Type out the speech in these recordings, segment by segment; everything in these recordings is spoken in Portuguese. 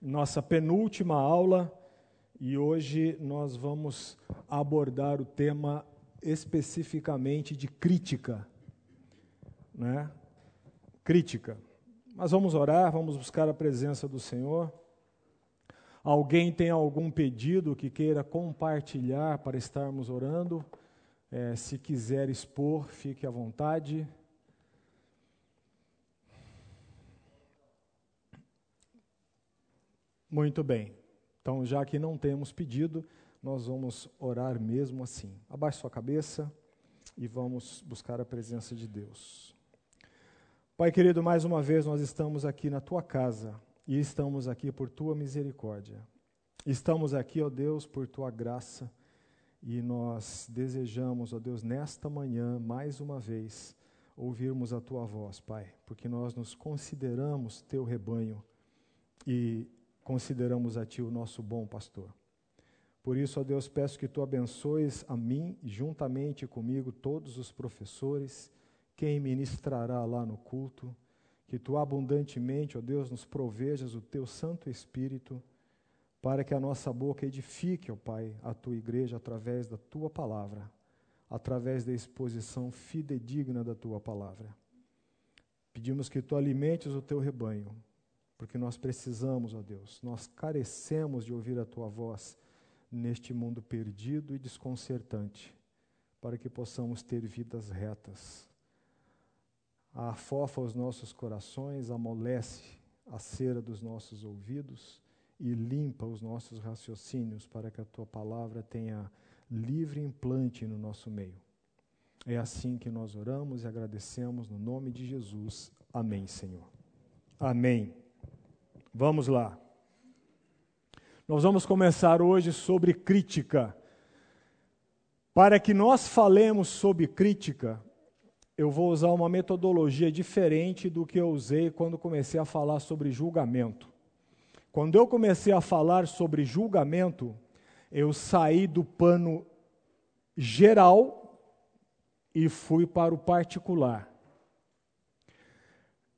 nossa penúltima aula e hoje nós vamos abordar o tema especificamente de crítica. Né? Crítica. Mas vamos orar, vamos buscar a presença do Senhor. Alguém tem algum pedido que queira compartilhar para estarmos orando? É, se quiser expor, fique à vontade. Muito bem. Então, já que não temos pedido, nós vamos orar mesmo assim. Abaixe sua cabeça e vamos buscar a presença de Deus. Pai querido, mais uma vez nós estamos aqui na tua casa e estamos aqui por tua misericórdia. Estamos aqui, ó Deus, por tua graça e nós desejamos, ó Deus, nesta manhã, mais uma vez, ouvirmos a tua voz, Pai, porque nós nos consideramos teu rebanho e consideramos a Ti o nosso bom pastor. Por isso, ó Deus, peço que Tu abençoes a mim, juntamente comigo, todos os professores, quem ministrará lá no culto, que Tu abundantemente, ó Deus, nos provejas o Teu Santo Espírito, para que a nossa boca edifique, ó Pai, a Tua igreja através da Tua palavra, através da exposição fidedigna da Tua palavra. Pedimos que Tu alimentes o Teu rebanho, porque nós precisamos, ó Deus, nós carecemos de ouvir a tua voz neste mundo perdido e desconcertante, para que possamos ter vidas retas. Afofa os nossos corações, amolece a cera dos nossos ouvidos e limpa os nossos raciocínios para que a tua palavra tenha livre implante no nosso meio. É assim que nós oramos e agradecemos no nome de Jesus. Amém, Senhor. Amém. Vamos lá. Nós vamos começar hoje sobre crítica. Para que nós falemos sobre crítica, eu vou usar uma metodologia diferente do que eu usei quando comecei a falar sobre julgamento. Quando eu comecei a falar sobre julgamento, eu saí do pano geral e fui para o particular.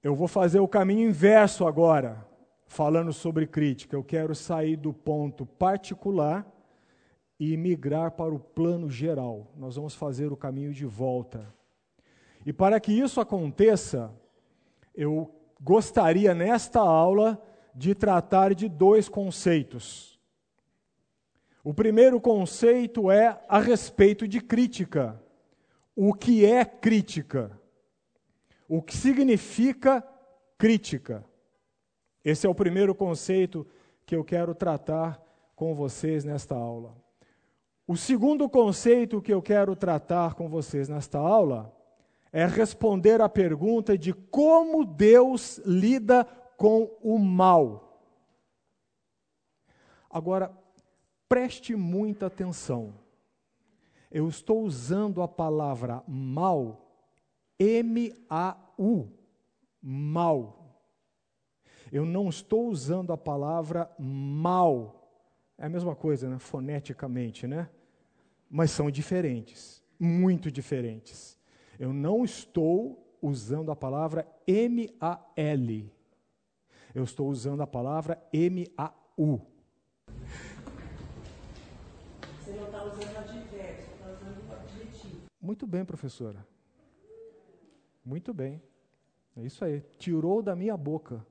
Eu vou fazer o caminho inverso agora falando sobre crítica, eu quero sair do ponto particular e migrar para o plano geral. Nós vamos fazer o caminho de volta. E para que isso aconteça, eu gostaria nesta aula de tratar de dois conceitos. O primeiro conceito é a respeito de crítica. O que é crítica? O que significa crítica? Esse é o primeiro conceito que eu quero tratar com vocês nesta aula. O segundo conceito que eu quero tratar com vocês nesta aula é responder à pergunta de como Deus lida com o mal. Agora, preste muita atenção. Eu estou usando a palavra mal, M-A-U, mal. Eu não estou usando a palavra mal. É a mesma coisa, né? foneticamente, né? Mas são diferentes, muito diferentes. Eu não estou usando a palavra M-A-L. Eu estou usando a palavra M-A-U. Você não está usando advérbio, está usando adjetivo. Muito bem, professora. Muito bem. É isso aí. Tirou da minha boca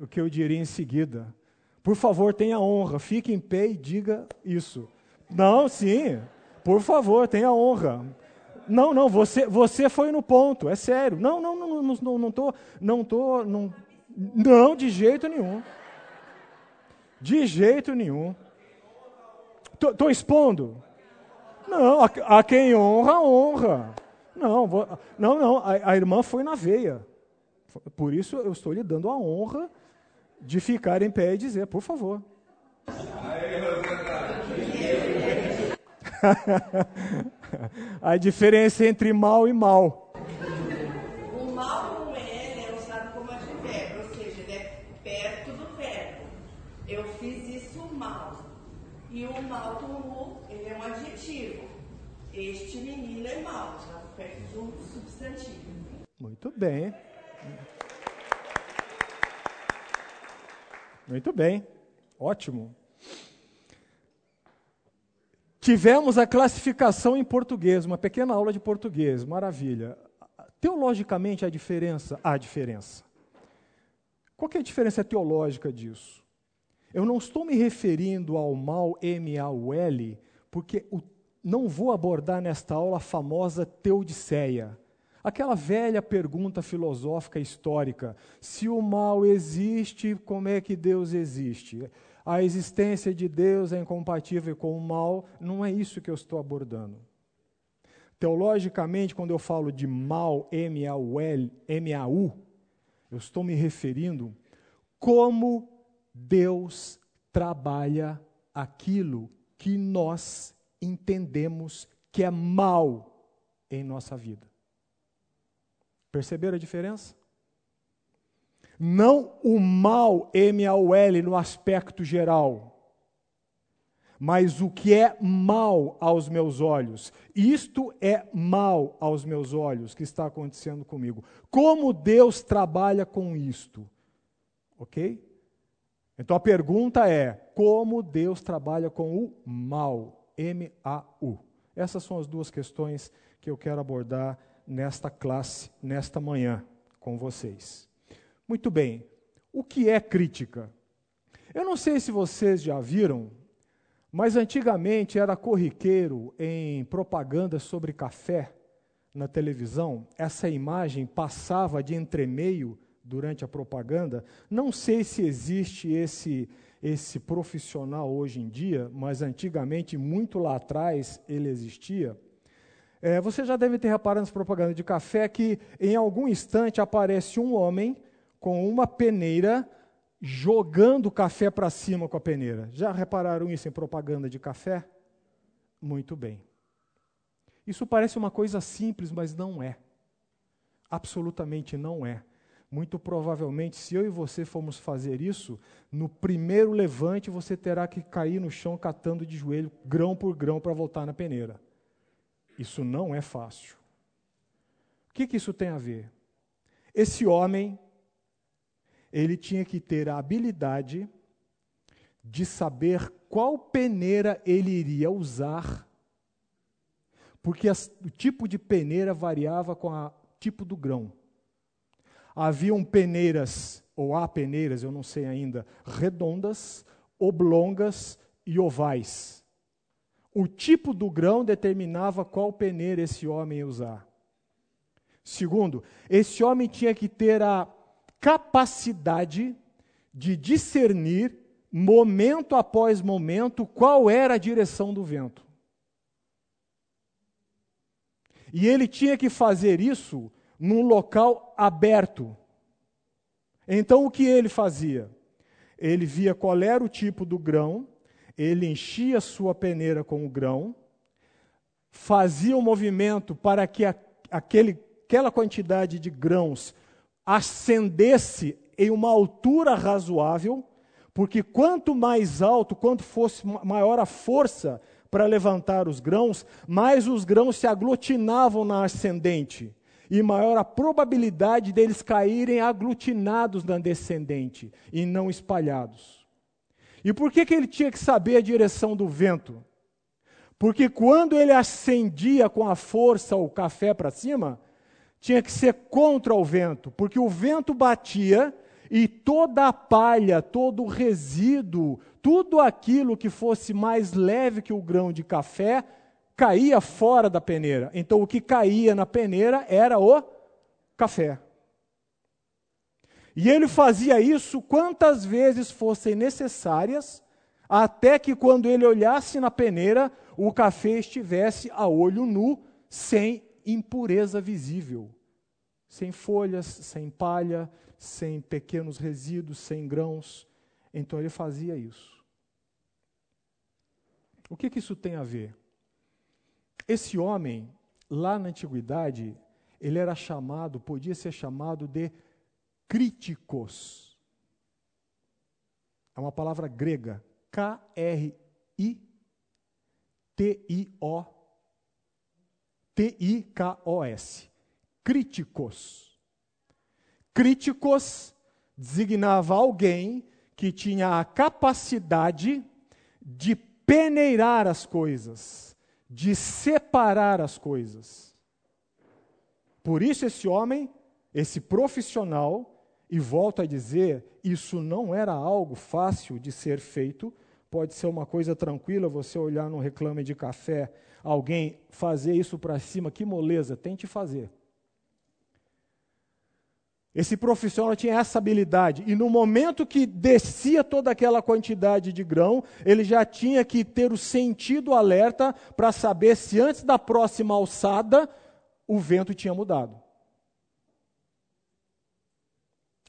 o que eu diria em seguida. Por favor, tenha honra, fique em pé e diga isso. Não, sim, por favor, tenha honra. Não, não, você, você foi no ponto, é sério. Não, não, não, não, não, não tô, não tô, não, não, de jeito nenhum. De jeito nenhum. Estou expondo? Não, a, a, quem honra, honra. Não, vou, não, não, a, a irmã foi na veia. Por isso eu estou lhe dando a honra de ficar em pé e dizer, por favor. a diferença entre mal e mal. O mal com ele é usado como advérbio, ou seja, ele é perto do verbo. Eu fiz isso mal. E o mal com o, ele é um adjetivo. Este menino é mal, já perto do substantivo. Muito bem. Muito bem, ótimo. Tivemos a classificação em português, uma pequena aula de português, maravilha. Teologicamente, a diferença? Há diferença. Qual é a diferença teológica disso? Eu não estou me referindo ao mal M-A-U-L, porque o, não vou abordar nesta aula a famosa teodiceia. Aquela velha pergunta filosófica histórica: se o mal existe, como é que Deus existe? A existência de Deus é incompatível com o mal, não é isso que eu estou abordando. Teologicamente, quando eu falo de mal, M-A-U, M-A-U, eu estou me referindo como Deus trabalha aquilo que nós entendemos que é mal em nossa vida. Perceberam a diferença? Não o mal, M-A-U-L, no aspecto geral mas o que é mal aos meus olhos. Isto é mal aos meus olhos que está acontecendo comigo. Como Deus trabalha com isto? Ok? Então a pergunta é: como Deus trabalha com o mal? M-A-U. Essas são as duas questões que eu quero abordar nesta classe, nesta manhã, com vocês. Muito bem. O que é crítica? Eu não sei se vocês já viram mas antigamente era corriqueiro em propaganda sobre café na televisão, essa imagem passava de entremeio durante a propaganda. Não sei se existe esse esse profissional hoje em dia, mas antigamente, muito lá atrás, ele existia. É, você já deve ter reparado nas propagandas de café que em algum instante aparece um homem com uma peneira jogando café para cima com a peneira. Já repararam isso em propaganda de café? Muito bem. Isso parece uma coisa simples, mas não é. Absolutamente não é. Muito provavelmente, se eu e você formos fazer isso, no primeiro levante você terá que cair no chão catando de joelho, grão por grão, para voltar na peneira. Isso não é fácil. O que, que isso tem a ver? Esse homem ele tinha que ter a habilidade de saber qual peneira ele iria usar, porque as, o tipo de peneira variava com o tipo do grão. Haviam peneiras, ou há peneiras, eu não sei ainda, redondas, oblongas e ovais. O tipo do grão determinava qual peneira esse homem ia usar. Segundo, esse homem tinha que ter a capacidade de discernir, momento após momento, qual era a direção do vento. E ele tinha que fazer isso num local aberto. Então o que ele fazia? Ele via qual era o tipo do grão, ele enchia sua peneira com o grão, fazia o um movimento para que a, aquele, aquela quantidade de grãos ascendesse em uma altura razoável, porque quanto mais alto, quanto fosse maior a força para levantar os grãos, mais os grãos se aglutinavam na ascendente e maior a probabilidade deles caírem aglutinados na descendente e não espalhados. E por que, que ele tinha que saber a direção do vento? Porque quando ele ascendia com a força o café para cima, tinha que ser contra o vento, porque o vento batia e toda a palha, todo o resíduo, tudo aquilo que fosse mais leve que o grão de café, caía fora da peneira. Então o que caía na peneira era o café. E ele fazia isso quantas vezes fossem necessárias, até que quando ele olhasse na peneira, o café estivesse a olho nu, sem impureza visível, sem folhas, sem palha, sem pequenos resíduos, sem grãos. Então ele fazia isso. O que, que isso tem a ver? Esse homem, lá na antiguidade, ele era chamado, podia ser chamado de críticos. É uma palavra grega, K-R-I-T-I-O T-I-K-O-S. Críticos. Críticos designava alguém que tinha a capacidade de peneirar as coisas, de separar as coisas. Por isso, esse homem, esse profissional, e volto a dizer, isso não era algo fácil de ser feito, pode ser uma coisa tranquila você olhar no reclame de café, alguém fazer isso para cima, que moleza, tente fazer. Esse profissional tinha essa habilidade, e no momento que descia toda aquela quantidade de grão, ele já tinha que ter o sentido alerta para saber se antes da próxima alçada o vento tinha mudado.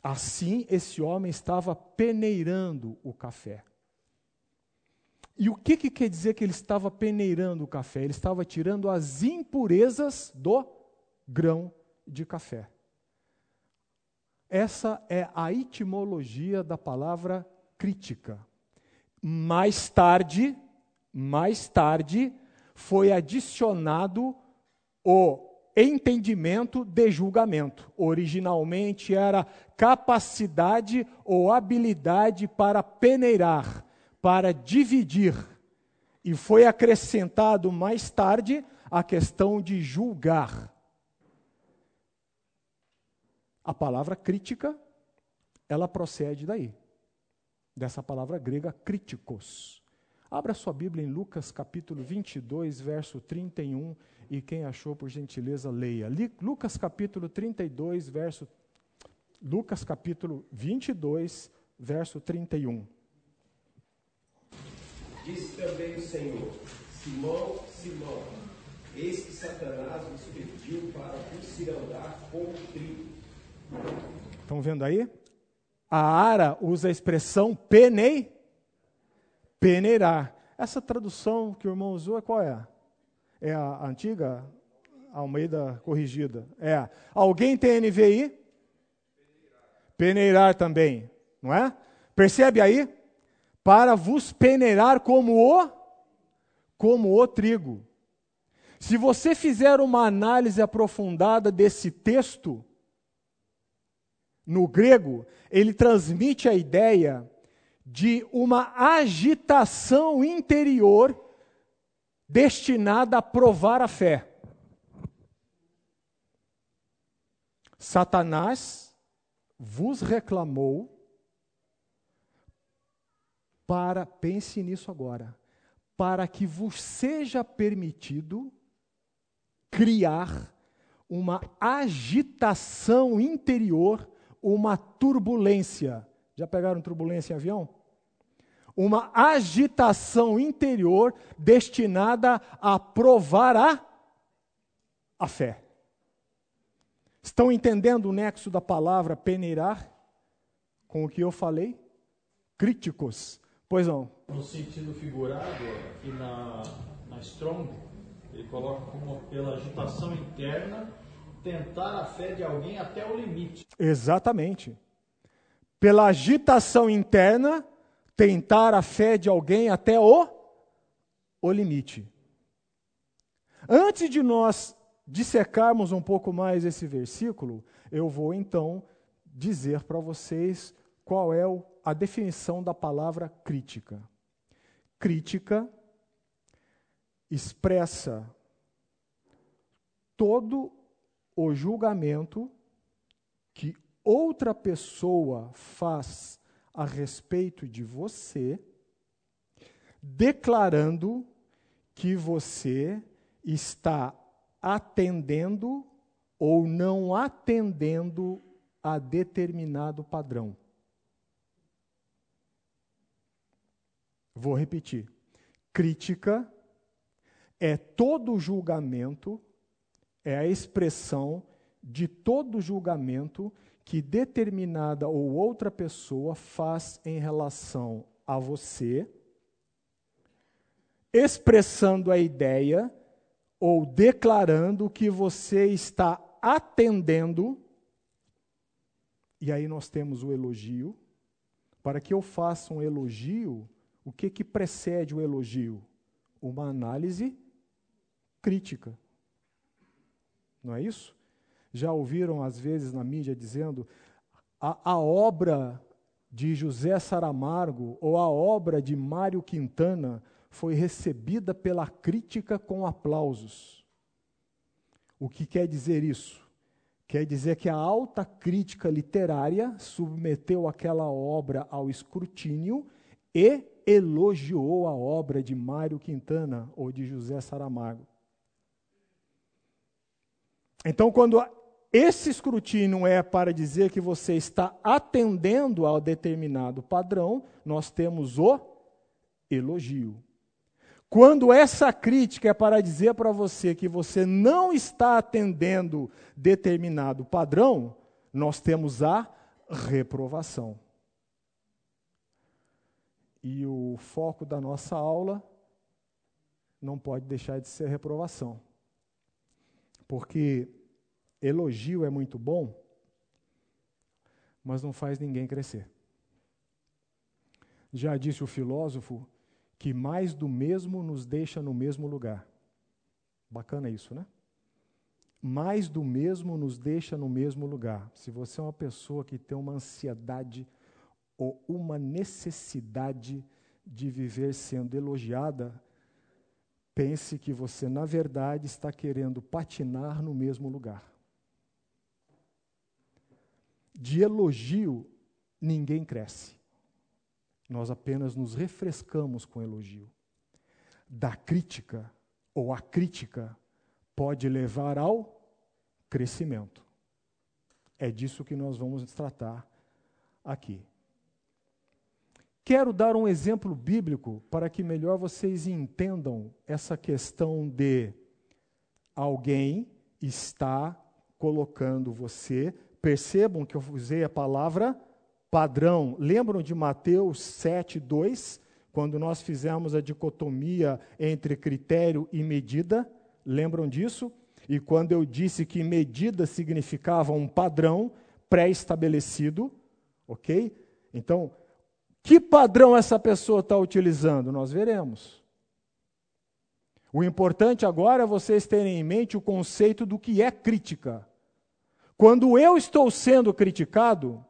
Assim, esse homem estava peneirando o café. E o que, que quer dizer que ele estava peneirando o café? Ele estava tirando as impurezas do grão de café. Essa é a etimologia da palavra crítica. Mais tarde, mais tarde, foi adicionado o entendimento de julgamento. Originalmente era capacidade ou habilidade para peneirar, para dividir. E foi acrescentado mais tarde a questão de julgar. A palavra crítica, ela procede daí, dessa palavra grega críticos. Abra sua Bíblia em Lucas capítulo 22, verso 31 e quem achou, por gentileza, leia. Lucas capítulo 32, verso. Lucas capítulo 22, verso 31. Disse também o Senhor: Simão, Simão, eis que Satanás vos pediu para cirandar como trigo. Estão vendo aí? A Ara usa a expressão penei, peneirar. Essa tradução que o irmão usou é qual é? É a antiga Almeida corrigida. É. Alguém tem NVI? Peneirar também, não é? Percebe aí? Para vos peneirar como o como o trigo. Se você fizer uma análise aprofundada desse texto no grego, ele transmite a ideia de uma agitação interior destinada a provar a fé. Satanás vos reclamou para, pense nisso agora, para que vos seja permitido criar uma agitação interior, uma turbulência. Já pegaram turbulência em avião? Uma agitação interior destinada a provar a, a fé. Estão entendendo o nexo da palavra peneirar com o que eu falei? Críticos. Pois não. No sentido figurado, aqui na, na Strong, ele coloca como pela agitação interna tentar a fé de alguém até o limite. Exatamente. Pela agitação interna, tentar a fé de alguém até o, o limite. Antes de nós dissecarmos um pouco mais esse versículo, eu vou então dizer para vocês qual é a definição da palavra crítica. Crítica expressa todo o julgamento que outra pessoa faz a respeito de você, declarando que você está atendendo ou não atendendo a determinado padrão. Vou repetir. Crítica é todo julgamento, é a expressão de todo julgamento que determinada ou outra pessoa faz em relação a você, expressando a ideia ou declarando que você está atendendo. E aí nós temos o elogio. Para que eu faça um elogio, o que, que precede o elogio? Uma análise crítica. Não é isso? Já ouviram, às vezes, na mídia dizendo a, a obra de José Saramago ou a obra de Mário Quintana foi recebida pela crítica com aplausos. O que quer dizer isso? Quer dizer que a alta crítica literária submeteu aquela obra ao escrutínio e elogiou a obra de Mário Quintana ou de José Saramago. Então, quando esse escrutínio é para dizer que você está atendendo a determinado padrão, nós temos o elogio. Quando essa crítica é para dizer para você que você não está atendendo determinado padrão, nós temos a reprovação. E o foco da nossa aula não pode deixar de ser reprovação. Porque elogio é muito bom, mas não faz ninguém crescer. Já disse o filósofo que mais do mesmo nos deixa no mesmo lugar. Bacana isso, né? Mais do mesmo nos deixa no mesmo lugar. Se você é uma pessoa que tem uma ansiedade ou uma necessidade de viver sendo elogiada, pense que você, na verdade, está querendo patinar no mesmo lugar. De elogio, ninguém cresce. Nós apenas nos refrescamos com elogio. Da crítica, ou a crítica, pode levar ao crescimento. É disso que nós vamos tratar aqui. Quero dar um exemplo bíblico para que melhor vocês entendam essa questão de alguém está colocando você. Percebam que eu usei a palavra padrão. Lembram de Mateus 7, 2? Quando nós fizemos a dicotomia entre critério e medida? Lembram disso? E quando eu disse que medida significava um padrão pré-estabelecido, ok? Então, que padrão essa pessoa está utilizando? Nós veremos. O importante agora é vocês terem em mente o conceito do que é crítica. Quando eu estou sendo criticado,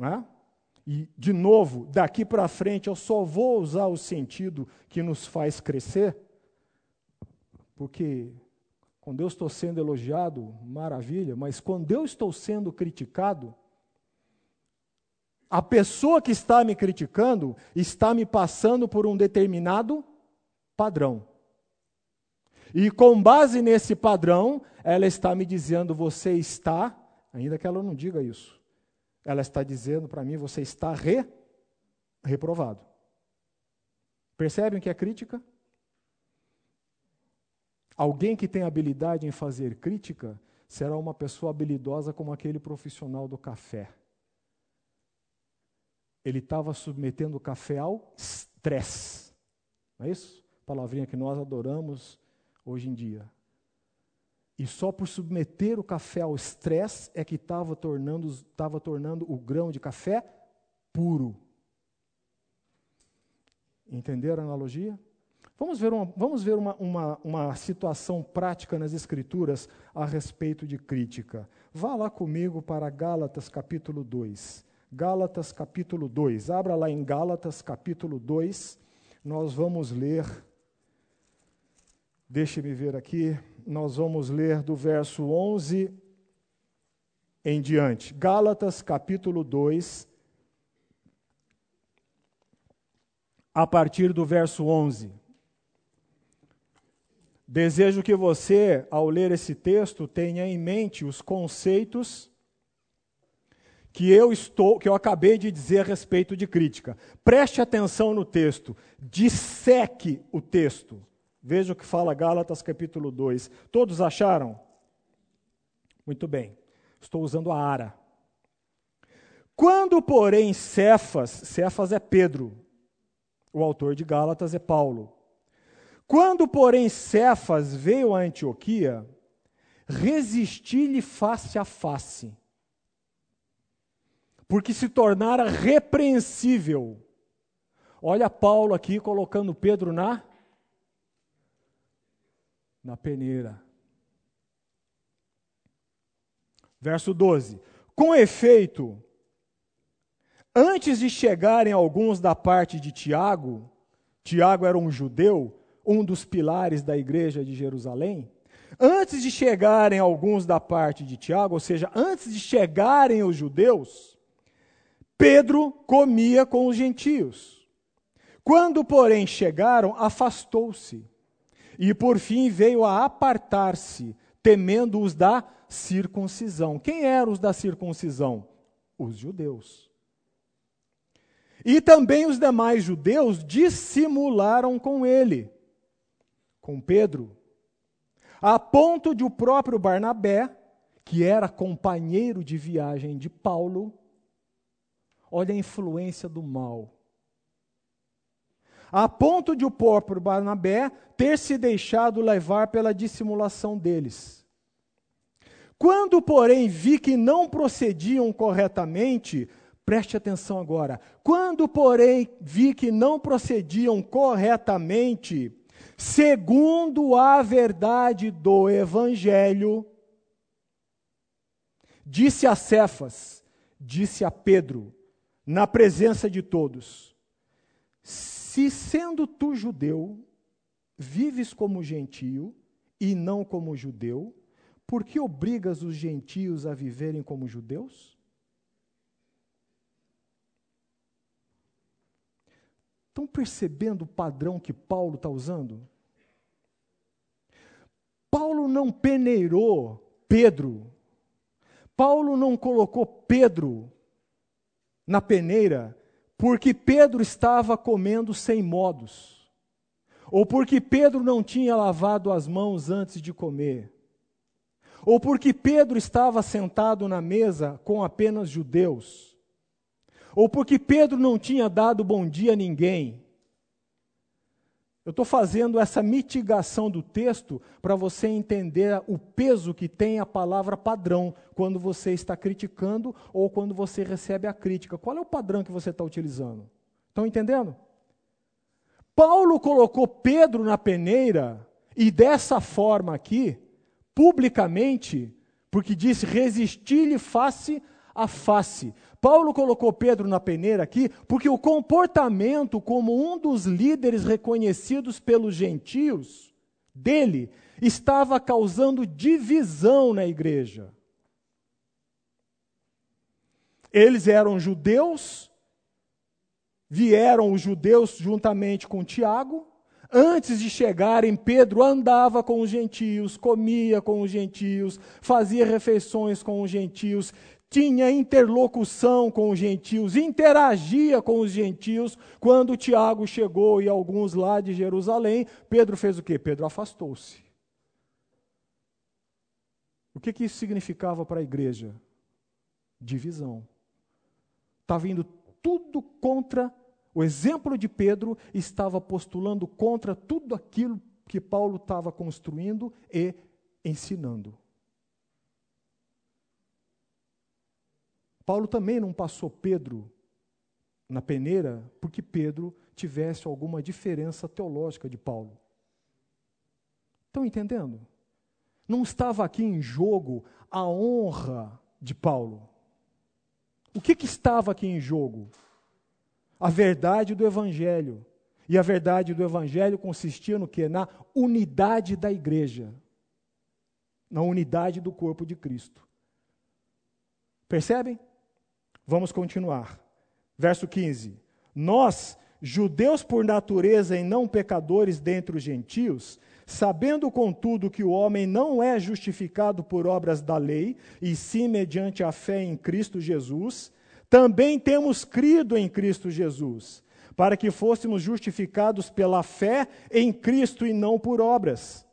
né, e, de novo, daqui para frente eu só vou usar o sentido que nos faz crescer, porque quando eu estou sendo elogiado, maravilha, mas quando eu estou sendo criticado, a pessoa que está me criticando está me passando por um determinado padrão. E com base nesse padrão, ela está me dizendo: você está, ainda que ela não diga isso, ela está dizendo para mim: você está re, reprovado. Percebem que é crítica? Alguém que tem habilidade em fazer crítica será uma pessoa habilidosa como aquele profissional do café ele estava submetendo o café ao estresse. Não é isso? Palavrinha que nós adoramos hoje em dia. E só por submeter o café ao estresse é que estava tornando, tava tornando o grão de café puro. Entenderam a analogia? Vamos ver, uma, vamos ver uma, uma, uma situação prática nas Escrituras a respeito de crítica. Vá lá comigo para Gálatas capítulo 2. Gálatas capítulo 2. Abra lá em Gálatas capítulo 2. Nós vamos ler. Deixe-me ver aqui. Nós vamos ler do verso 11 em diante. Gálatas capítulo 2. A partir do verso 11. Desejo que você, ao ler esse texto, tenha em mente os conceitos que eu estou, que eu acabei de dizer a respeito de crítica. Preste atenção no texto, disseque o texto. Veja o que fala Gálatas capítulo 2. Todos acharam? Muito bem. Estou usando a ara. Quando, porém, Cefas, Cefas é Pedro, o autor de Gálatas é Paulo. Quando, porém, Cefas veio a Antioquia, resisti-lhe face a face porque se tornara repreensível. Olha Paulo aqui colocando Pedro na na peneira. Verso 12. Com efeito, Antes de chegarem alguns da parte de Tiago, Tiago era um judeu, um dos pilares da igreja de Jerusalém. Antes de chegarem alguns da parte de Tiago, ou seja, antes de chegarem os judeus, Pedro comia com os gentios. Quando, porém, chegaram, afastou-se e por fim veio a apartar-se, temendo os da circuncisão. Quem eram os da circuncisão? Os judeus. E também os demais judeus dissimularam com ele, com Pedro, a ponto de o próprio Barnabé, que era companheiro de viagem de Paulo, olha a influência do mal a ponto de o próprio Barnabé ter se deixado levar pela dissimulação deles. Quando, porém, vi que não procediam corretamente, preste atenção agora. Quando, porém, vi que não procediam corretamente, segundo a verdade do Evangelho, disse a Cefas, disse a Pedro, na presença de todos: se sendo tu judeu, vives como gentio e não como judeu, por que obrigas os gentios a viverem como judeus? Estão percebendo o padrão que Paulo está usando? Paulo não peneirou Pedro. Paulo não colocou Pedro na peneira porque Pedro estava comendo sem modos, ou porque Pedro não tinha lavado as mãos antes de comer, ou porque Pedro estava sentado na mesa com apenas judeus, ou porque Pedro não tinha dado bom dia a ninguém, eu estou fazendo essa mitigação do texto para você entender o peso que tem a palavra padrão quando você está criticando ou quando você recebe a crítica. Qual é o padrão que você está utilizando? Estão entendendo? Paulo colocou Pedro na peneira e dessa forma aqui, publicamente, porque disse: resisti-lhe face a face. Paulo colocou Pedro na peneira aqui porque o comportamento como um dos líderes reconhecidos pelos gentios dele estava causando divisão na igreja. Eles eram judeus, vieram os judeus juntamente com Tiago. Antes de chegarem, Pedro andava com os gentios, comia com os gentios, fazia refeições com os gentios, tinha interlocução com os gentios, interagia com os gentios. Quando Tiago chegou e alguns lá de Jerusalém, Pedro fez o quê? Pedro afastou-se. O que, que isso significava para a igreja? Divisão. Estava indo tudo contra, o exemplo de Pedro estava postulando contra tudo aquilo que Paulo estava construindo e ensinando. Paulo também não passou Pedro na peneira porque Pedro tivesse alguma diferença teológica de Paulo. Estão entendendo? Não estava aqui em jogo a honra de Paulo. O que, que estava aqui em jogo? A verdade do Evangelho. E a verdade do Evangelho consistia no que? Na unidade da igreja. Na unidade do corpo de Cristo. Percebem? Vamos continuar. Verso 15. Nós, judeus por natureza e não pecadores dentre os gentios, sabendo contudo que o homem não é justificado por obras da lei, e sim mediante a fé em Cristo Jesus, também temos crido em Cristo Jesus, para que fôssemos justificados pela fé em Cristo e não por obras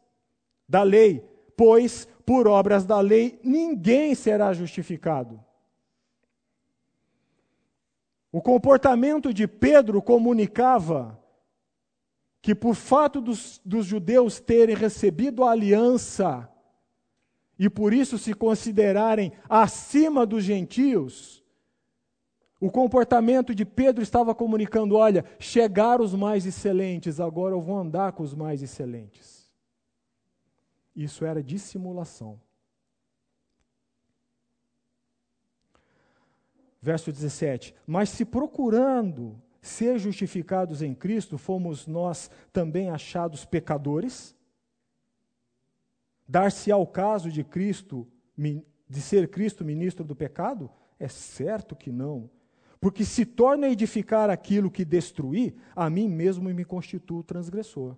da lei, pois por obras da lei ninguém será justificado. O comportamento de Pedro comunicava que, por fato dos, dos, judeus terem recebido a aliança e por isso se considerarem acima dos gentios, o comportamento de Pedro estava comunicando: olha, chegaram os mais excelentes, agora eu vou andar com os mais excelentes. Isso era dissimulação. Verso 17: Mas se procurando ser justificados em Cristo, fomos nós também achados pecadores? Dar-se ao caso de Cristo, de ser Cristo ministro do pecado? É certo que não. Porque se torna a edificar aquilo que destruí, a mim mesmo me constituo transgressor.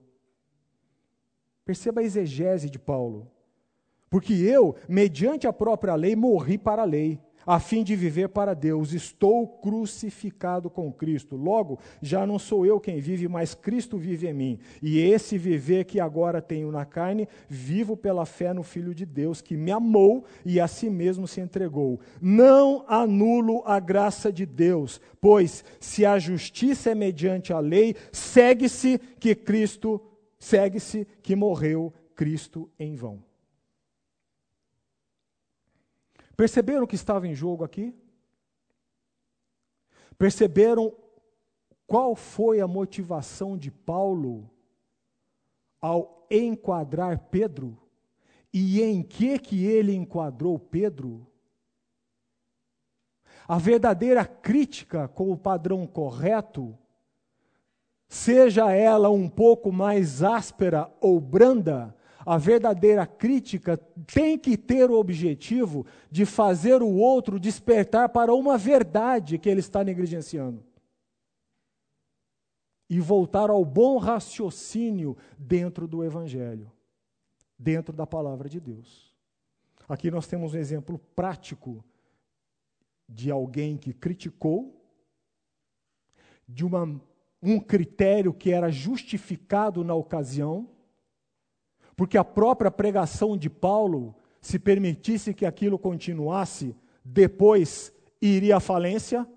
Perceba a exegese de Paulo. Porque eu, mediante a própria lei, morri para a lei, a fim de viver para Deus. Estou crucificado com Cristo. Logo, já não sou eu quem vive, mas Cristo vive em mim. E esse viver que agora tenho na carne, vivo pela fé no Filho de Deus, que me amou e a si mesmo se entregou. Não anulo a graça de Deus, pois se a justiça é mediante a lei, segue-se que Cristo, segue-se que morreu Cristo em vão. Perceberam o que estava em jogo aqui? Perceberam qual foi a motivação de Paulo ao enquadrar Pedro? E em que que ele enquadrou Pedro? A verdadeira crítica com o padrão correto, seja ela um pouco mais áspera ou branda, a verdadeira crítica tem que ter o objetivo de fazer o outro despertar para uma verdade que ele está negligenciando. E voltar ao bom raciocínio dentro do Evangelho, dentro da palavra de Deus. Aqui nós temos um exemplo prático de alguém que criticou, de uma, um critério que era justificado na ocasião, porque a própria pregação de Paulo, se permitisse que aquilo continuasse, depois iria à falência,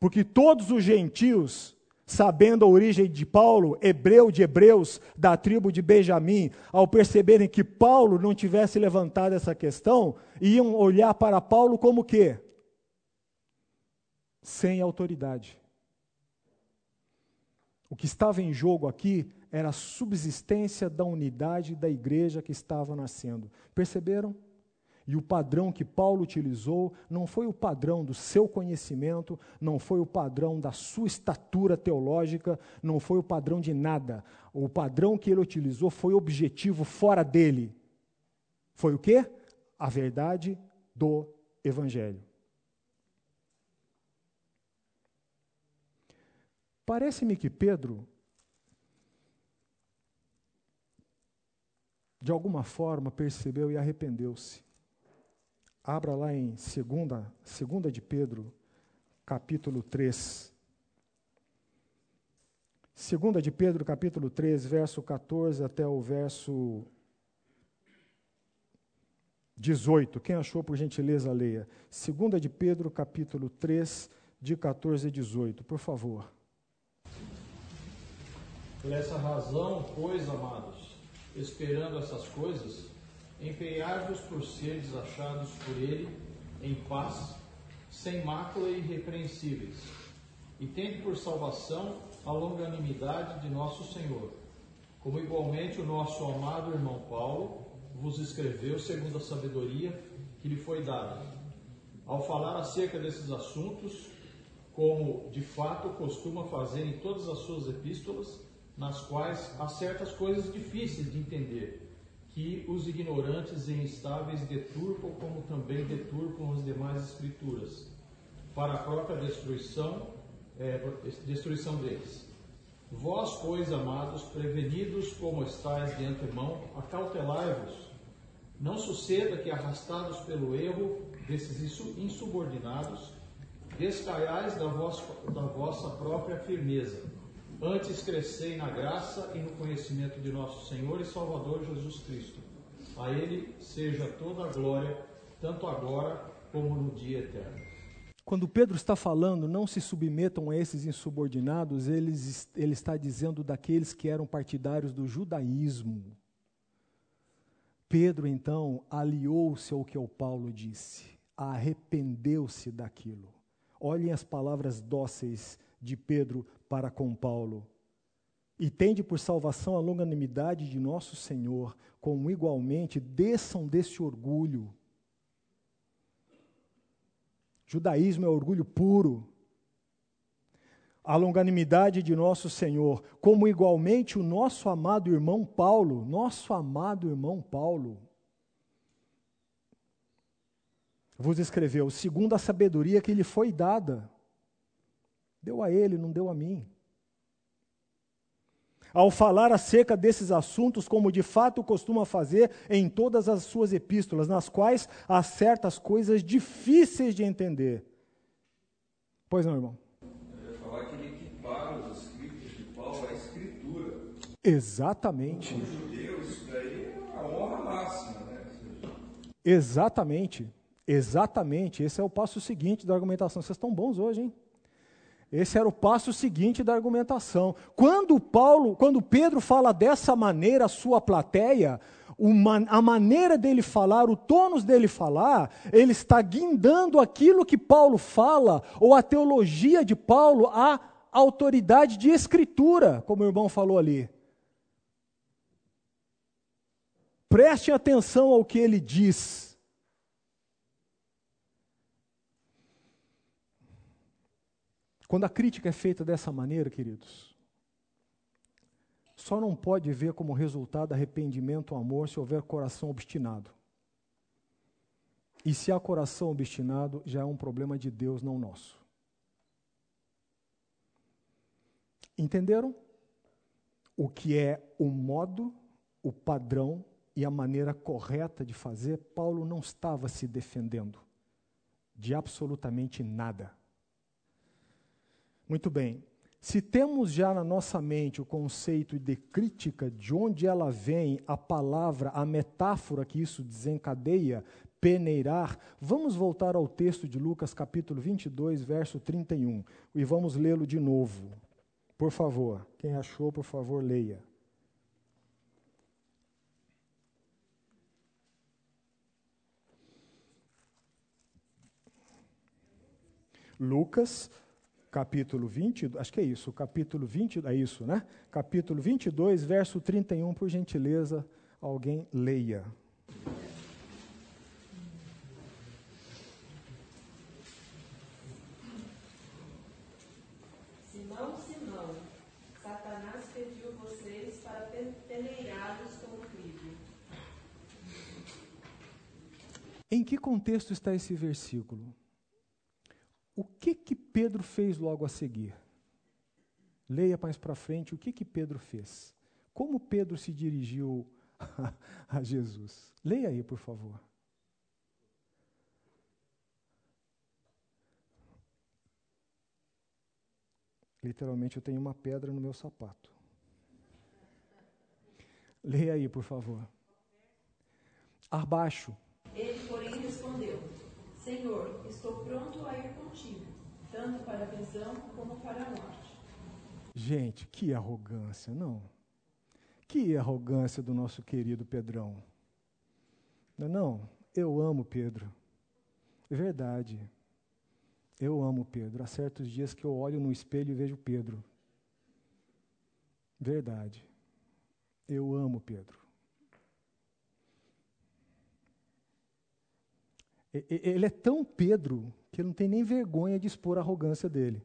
porque todos os gentios, sabendo a origem de Paulo, hebreu de hebreus, da tribo de Benjamim, ao perceberem que Paulo não tivesse levantado essa questão, iam olhar para Paulo como que? Sem autoridade. O que estava em jogo aqui era a subsistência da unidade da igreja que estava nascendo. Perceberam? E o padrão que Paulo utilizou não foi o padrão do seu conhecimento, não foi o padrão da sua estatura teológica, não foi o padrão de nada. O padrão que ele utilizou foi objetivo fora dele. Foi o quê? A verdade do evangelho. Parece-me que Pedro de alguma forma percebeu e arrependeu-se. Abra lá em 2 segunda, de Pedro, capítulo 3. Segunda de Pedro, capítulo 3, verso 14 até o verso 18. Quem achou, por gentileza, leia. Segunda de Pedro, capítulo 3, de 14 a 18, por favor. Por essa razão, pois, amados, esperando essas coisas, empenhar-vos por seres achados por ele em paz, sem mácula e irrepreensíveis, e tende por salvação a longanimidade de nosso Senhor, como igualmente o nosso amado irmão Paulo vos escreveu segundo a sabedoria que lhe foi dada. Ao falar acerca desses assuntos, como de fato costuma fazer em todas as suas epístolas, nas quais há certas coisas difíceis de entender, que os ignorantes e instáveis deturpam, como também deturpam as demais escrituras, para a própria destruição, é, destruição deles. Vós, pois, amados, prevenidos como estáis de antemão, acautelai-vos. Não suceda que, arrastados pelo erro desses insubordinados, descaiais da da vossa própria firmeza Antes crescei na graça e no conhecimento de nosso Senhor e Salvador Jesus Cristo. A Ele seja toda a glória, tanto agora como no dia eterno. Quando Pedro está falando, não se submetam a esses insubordinados, ele, ele está dizendo daqueles que eram partidários do judaísmo. Pedro, então, aliou-se ao que o Paulo disse, arrependeu-se daquilo. Olhem as palavras dóceis de Pedro para com Paulo. E tende por salvação a longanimidade de nosso Senhor, como igualmente desçam desse orgulho. Judaísmo é orgulho puro. A longanimidade de nosso Senhor, como igualmente o nosso amado irmão Paulo, nosso amado irmão Paulo, vos escreveu, segundo a sabedoria que lhe foi dada. Deu a ele, não deu a mim ao falar acerca desses assuntos, como de fato costuma fazer em todas as suas epístolas, nas quais há certas coisas difíceis de entender. Pois não, irmão? Eu ia falar que ele equipara os escritos de Paulo à escritura. Exatamente. Para judeu, isso daí é a honra máxima, né? Exatamente. Exatamente. Esse é o passo seguinte da argumentação. Vocês estão bons hoje, hein? Esse era o passo seguinte da argumentação. Quando Paulo, quando Pedro fala dessa maneira à sua plateia, uma, a maneira dele falar, o tônus dele falar, ele está guindando aquilo que Paulo fala, ou a teologia de Paulo, à autoridade de escritura, como o irmão falou ali. Preste atenção ao que ele diz. Quando a crítica é feita dessa maneira, queridos, só não pode ver como resultado arrependimento ou amor se houver coração obstinado. E se há coração obstinado, já é um problema de Deus, não nosso. Entenderam? O que é o modo, o padrão e a maneira correta de fazer, Paulo não estava se defendendo de absolutamente nada. Muito bem. Se temos já na nossa mente o conceito de crítica, de onde ela vem, a palavra, a metáfora que isso desencadeia, peneirar, vamos voltar ao texto de Lucas capítulo 22, verso 31, e vamos lê-lo de novo. Por favor, quem achou, por favor, leia. Lucas capítulo 20, acho que é isso, capítulo 20, é isso, né? Capítulo 22, verso 31, por gentileza, alguém leia. Simão, Simão, Satanás pediu vocês para peneirá-los como trigo. Em que contexto está esse versículo? O que que Pedro fez logo a seguir? Leia mais para frente o que que Pedro fez. Como Pedro se dirigiu a Jesus? Leia aí, por favor. Literalmente, eu tenho uma pedra no meu sapato. Leia aí, por favor. Abaixo. Ele, porém, respondeu: Senhor, estou pronto a ir contigo, tanto para a prisão como para a morte. Gente, que arrogância, não? Que arrogância do nosso querido Pedrão. Não, é não, eu amo Pedro. É verdade. Eu amo Pedro. Há certos dias que eu olho no espelho e vejo Pedro. Verdade. Eu amo Pedro. Ele é tão Pedro que ele não tem nem vergonha de expor a arrogância dele.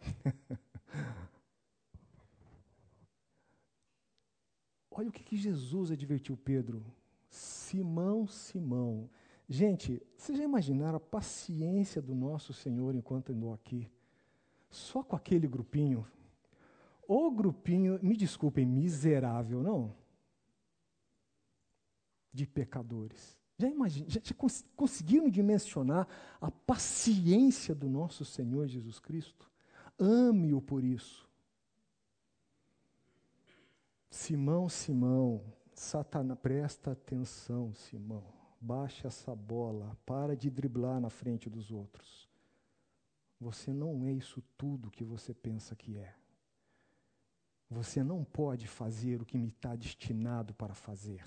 Olha o que, que Jesus advertiu Pedro. Simão, Simão. Gente, vocês já imaginaram a paciência do nosso Senhor enquanto andou aqui? Só com aquele grupinho. O grupinho, me desculpem, miserável, não? De pecadores. Já, imagine, já, já cons conseguiram dimensionar a paciência do nosso Senhor Jesus Cristo? Ame-o por isso. Simão, Simão, Satanás, presta atenção, Simão. Baixa essa bola, para de driblar na frente dos outros. Você não é isso tudo que você pensa que é. Você não pode fazer o que me está destinado para fazer.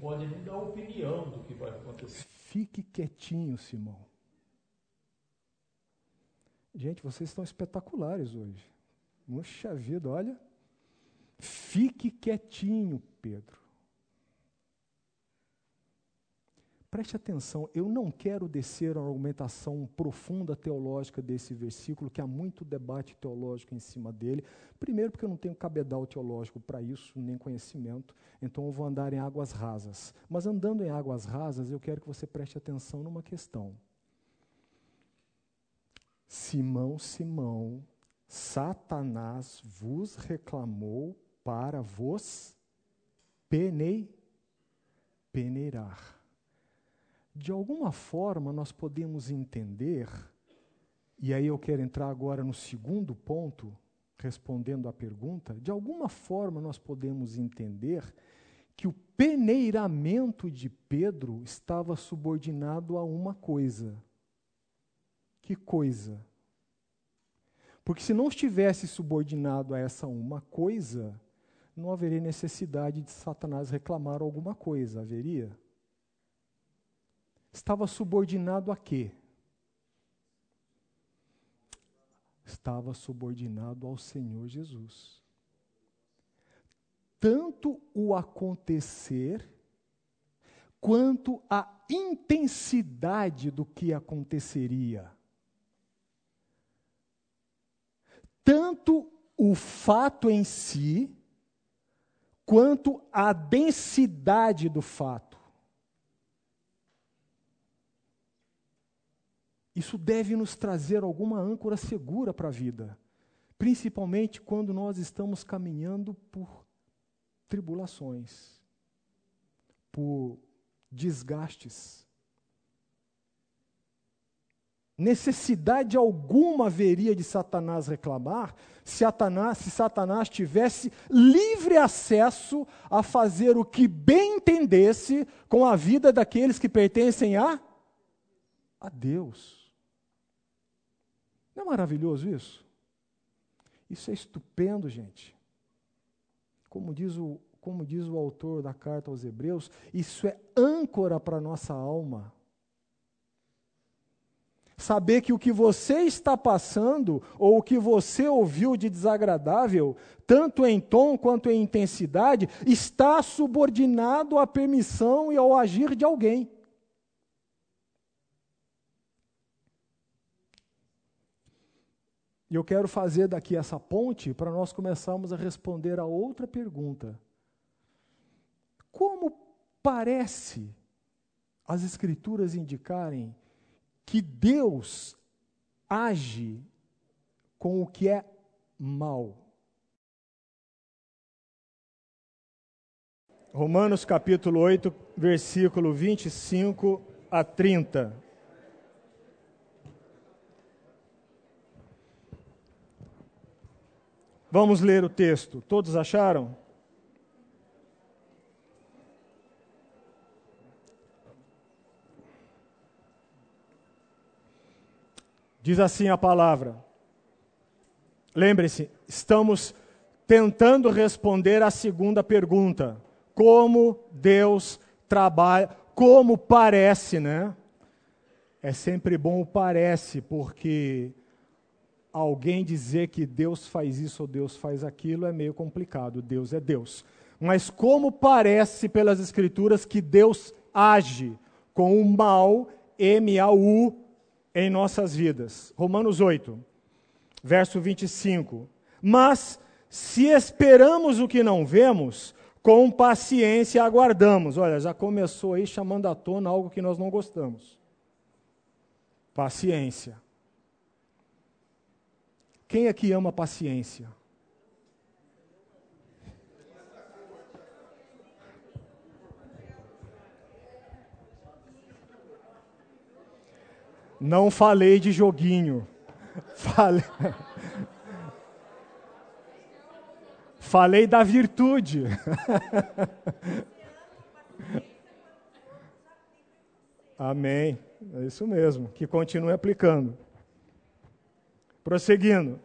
Pode nem dar opinião do que vai acontecer. Fique quietinho, Simão. Gente, vocês estão espetaculares hoje. Puxa vida, olha. Fique quietinho, Pedro. Preste atenção, eu não quero descer a argumentação profunda teológica desse versículo, que há muito debate teológico em cima dele. Primeiro, porque eu não tenho cabedal teológico para isso, nem conhecimento, então eu vou andar em águas rasas. Mas andando em águas rasas, eu quero que você preste atenção numa questão. Simão, Simão, Satanás vos reclamou para vos penei, peneirar de alguma forma nós podemos entender, e aí eu quero entrar agora no segundo ponto, respondendo à pergunta, de alguma forma nós podemos entender que o peneiramento de Pedro estava subordinado a uma coisa. Que coisa? Porque se não estivesse subordinado a essa uma coisa, não haveria necessidade de Satanás reclamar alguma coisa, haveria? Estava subordinado a quê? Estava subordinado ao Senhor Jesus. Tanto o acontecer, quanto a intensidade do que aconteceria. Tanto o fato em si, quanto a densidade do fato. Isso deve nos trazer alguma âncora segura para a vida, principalmente quando nós estamos caminhando por tribulações, por desgastes. Necessidade alguma haveria de Satanás reclamar se Satanás, se Satanás tivesse livre acesso a fazer o que bem entendesse com a vida daqueles que pertencem a, a Deus. Não é maravilhoso isso? Isso é estupendo, gente. Como diz o, como diz o autor da carta aos Hebreus, isso é âncora para a nossa alma. Saber que o que você está passando, ou o que você ouviu de desagradável, tanto em tom quanto em intensidade, está subordinado à permissão e ao agir de alguém. E eu quero fazer daqui essa ponte para nós começarmos a responder a outra pergunta. Como parece as Escrituras indicarem que Deus age com o que é mal? Romanos capítulo 8, versículo 25 a 30. Vamos ler o texto. Todos acharam? Diz assim a palavra. Lembre-se, estamos tentando responder a segunda pergunta: como Deus trabalha, como parece, né? É sempre bom o parece, porque alguém dizer que Deus faz isso ou Deus faz aquilo é meio complicado. Deus é Deus. Mas como parece pelas Escrituras que Deus age com o mal, M-A-U, em nossas vidas? Romanos 8, verso 25. Mas se esperamos o que não vemos, com paciência aguardamos. Olha, já começou aí chamando à tona algo que nós não gostamos. Paciência. Quem aqui ama paciência? Não falei de joguinho. Falei, falei da virtude. Amém. É isso mesmo. Que continue aplicando. Prosseguindo.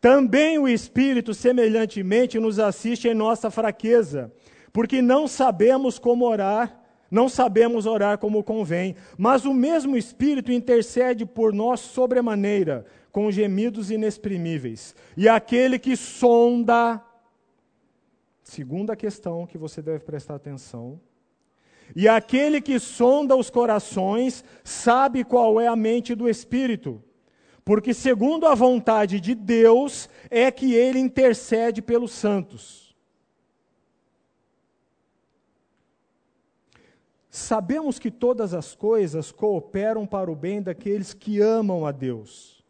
Também o Espírito, semelhantemente, nos assiste em nossa fraqueza, porque não sabemos como orar, não sabemos orar como convém, mas o mesmo Espírito intercede por nós sobremaneira, com gemidos inexprimíveis. E aquele que sonda, segunda questão que você deve prestar atenção, E aquele que sonda os corações sabe qual é a mente do Espírito, porque segundo a vontade de Deus é que ele intercede pelos santos. Sabemos que todas as coisas cooperam para o bem daqueles que amam a Deus,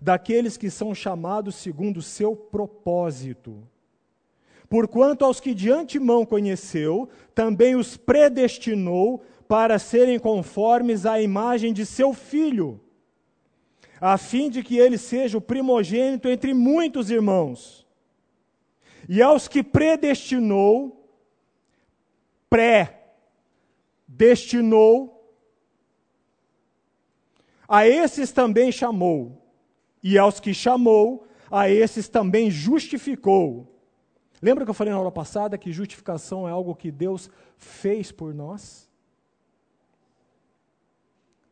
daqueles que são chamados segundo o seu propósito. Porquanto aos que de antemão conheceu, também os predestinou para serem conformes à imagem de seu filho, a fim de que ele seja o primogênito entre muitos irmãos. E aos que predestinou, pré-destinou, a esses também chamou, e aos que chamou, a esses também justificou. Lembra que eu falei na aula passada que justificação é algo que Deus fez por nós?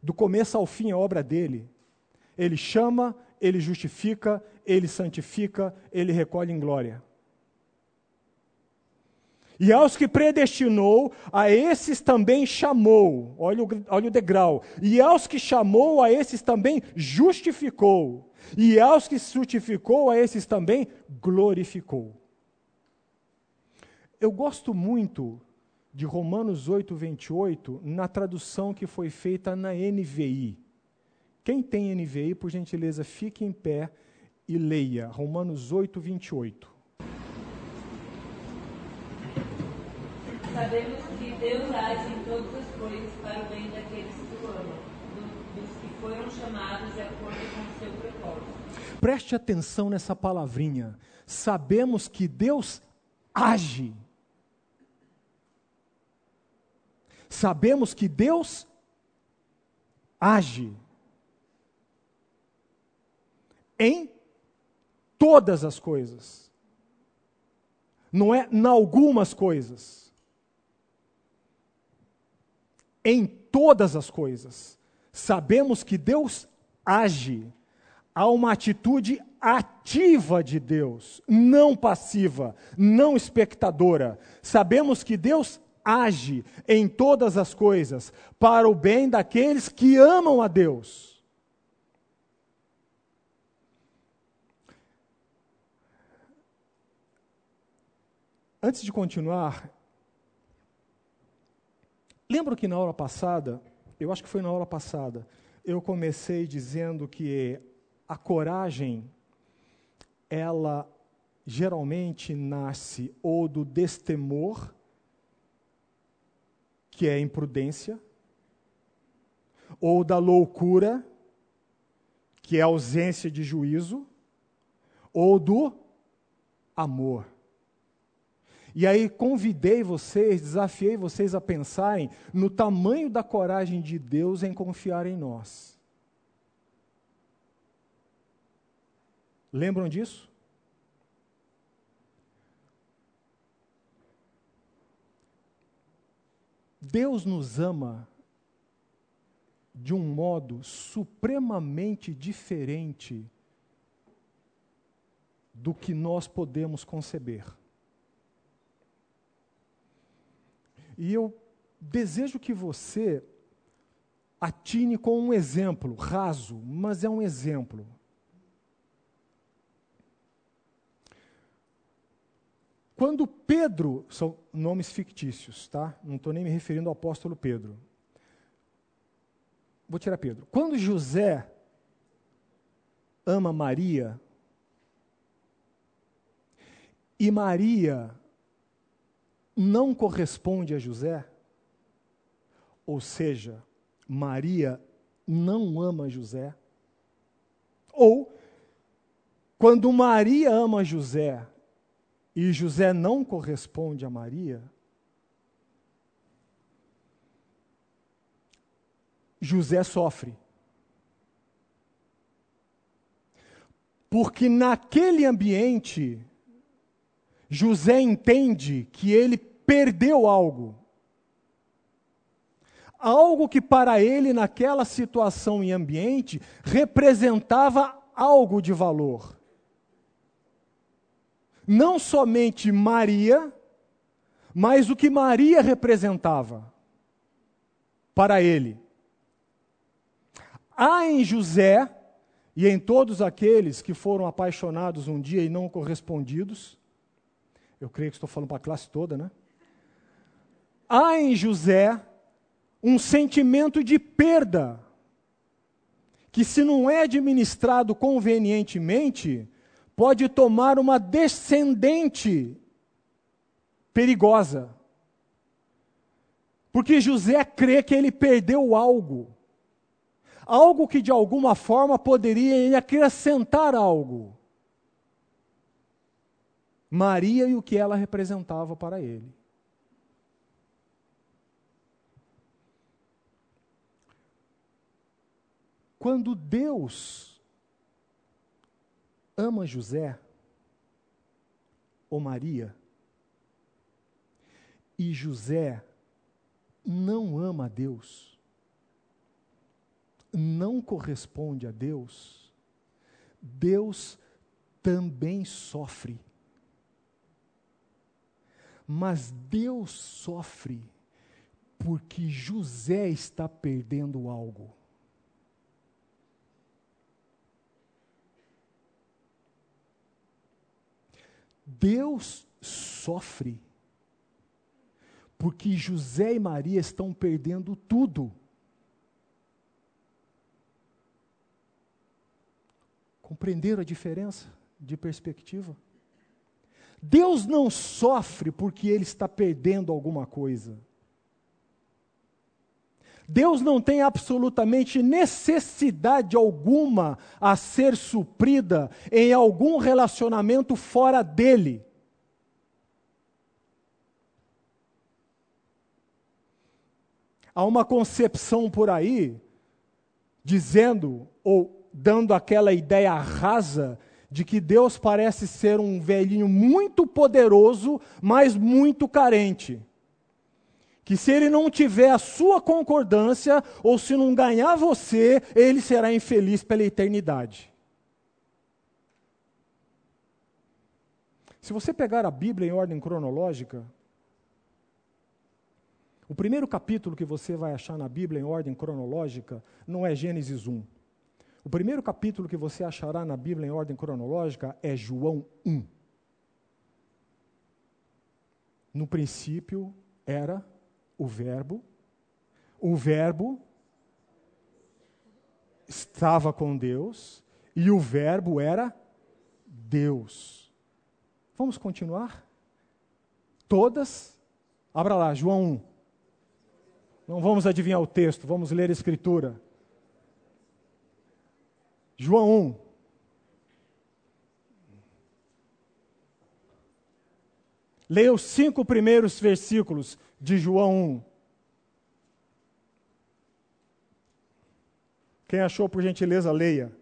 Do começo ao fim é obra dele. Ele chama, ele justifica, ele santifica, ele recolhe em glória. E aos que predestinou, a esses também chamou. Olha o, olha o degrau. E aos que chamou, a esses também justificou. E aos que justificou, a esses também glorificou. Eu gosto muito de Romanos 8, 28, na tradução que foi feita na NVI. Quem tem NVI, por gentileza, fique em pé e leia Romanos 8, 28. Sabemos que Deus age em todas as coisas para o bem daqueles que o amam, dos que foram chamados de acordo com o seu propósito. Preste atenção nessa palavrinha. Sabemos que Deus age sabemos que Deus age em todas as coisas. Não é em algumas coisas. Em todas as coisas. Sabemos que Deus age. Há uma atitude ativa de Deus, não passiva, não espectadora. Sabemos que Deus age em todas as coisas para o bem daqueles que amam a Deus. Antes de continuar, lembro que na aula passada, eu acho que foi na aula passada, eu comecei dizendo que a coragem, ela geralmente nasce ou do destemor, que é imprudência, ou da loucura, que é ausência de juízo, ou do amor. E aí convidei vocês, desafiei vocês a pensarem no tamanho da coragem de Deus em confiar em nós. Lembram disso? Deus nos ama de um modo supremamente diferente do que nós podemos conceber. E eu desejo que você atine com um exemplo raso, mas é um exemplo. Quando Pedro, são nomes fictícios, tá? Não estou nem me referindo ao apóstolo Pedro. Vou tirar Pedro. Quando José ama Maria, e Maria não corresponde a José, ou seja, Maria não ama José, ou quando Maria ama José e José não corresponde a Maria, José sofre. Porque naquele ambiente, José entende que ele perdeu algo. Algo que para ele, naquela situação e ambiente, representava algo de valor não somente Maria, mas o que Maria representava. para ele. Há em José e em todos aqueles que foram apaixonados um dia e não correspondidos, eu creio que estou falando para a classe toda, né? Há em José um sentimento de perda, que se não é administrado convenientemente, pode tomar uma descendente perigosa. Porque José crê que ele perdeu algo. Algo que de alguma forma poderia acrescentar algo. Maria e o que ela representava para ele. Quando Deus ama José ou Maria, e José não ama Deus, não corresponde a Deus, Deus também sofre. Mas Deus sofre porque José está perdendo algo. Deus sofre porque José e Maria estão perdendo tudo. Compreenderam a diferença de perspectiva? Deus não sofre porque ele está perdendo alguma coisa. Deus não tem absolutamente necessidade alguma a ser suprida em algum relacionamento fora dele. Há uma concepção por aí dizendo ou dando aquela ideia rasa de que Deus parece ser um velhinho muito poderoso, mas muito carente. Que se ele não tiver a sua concordância, ou se não ganhar você, ele será infeliz pela eternidade. Se você pegar a Bíblia em ordem cronológica, o primeiro capítulo que você vai achar na Bíblia em ordem cronológica não é Gênesis 1. O primeiro capítulo que você achará na Bíblia em ordem cronológica é João 1. No princípio era o Verbo, o Verbo estava com Deus e o Verbo era Deus. Vamos continuar? Todas, abra lá, João 1. Não vamos adivinhar o texto, vamos ler a Escritura. João 1. Leia os cinco primeiros versículos de João 1. Quem achou, por gentileza, leia.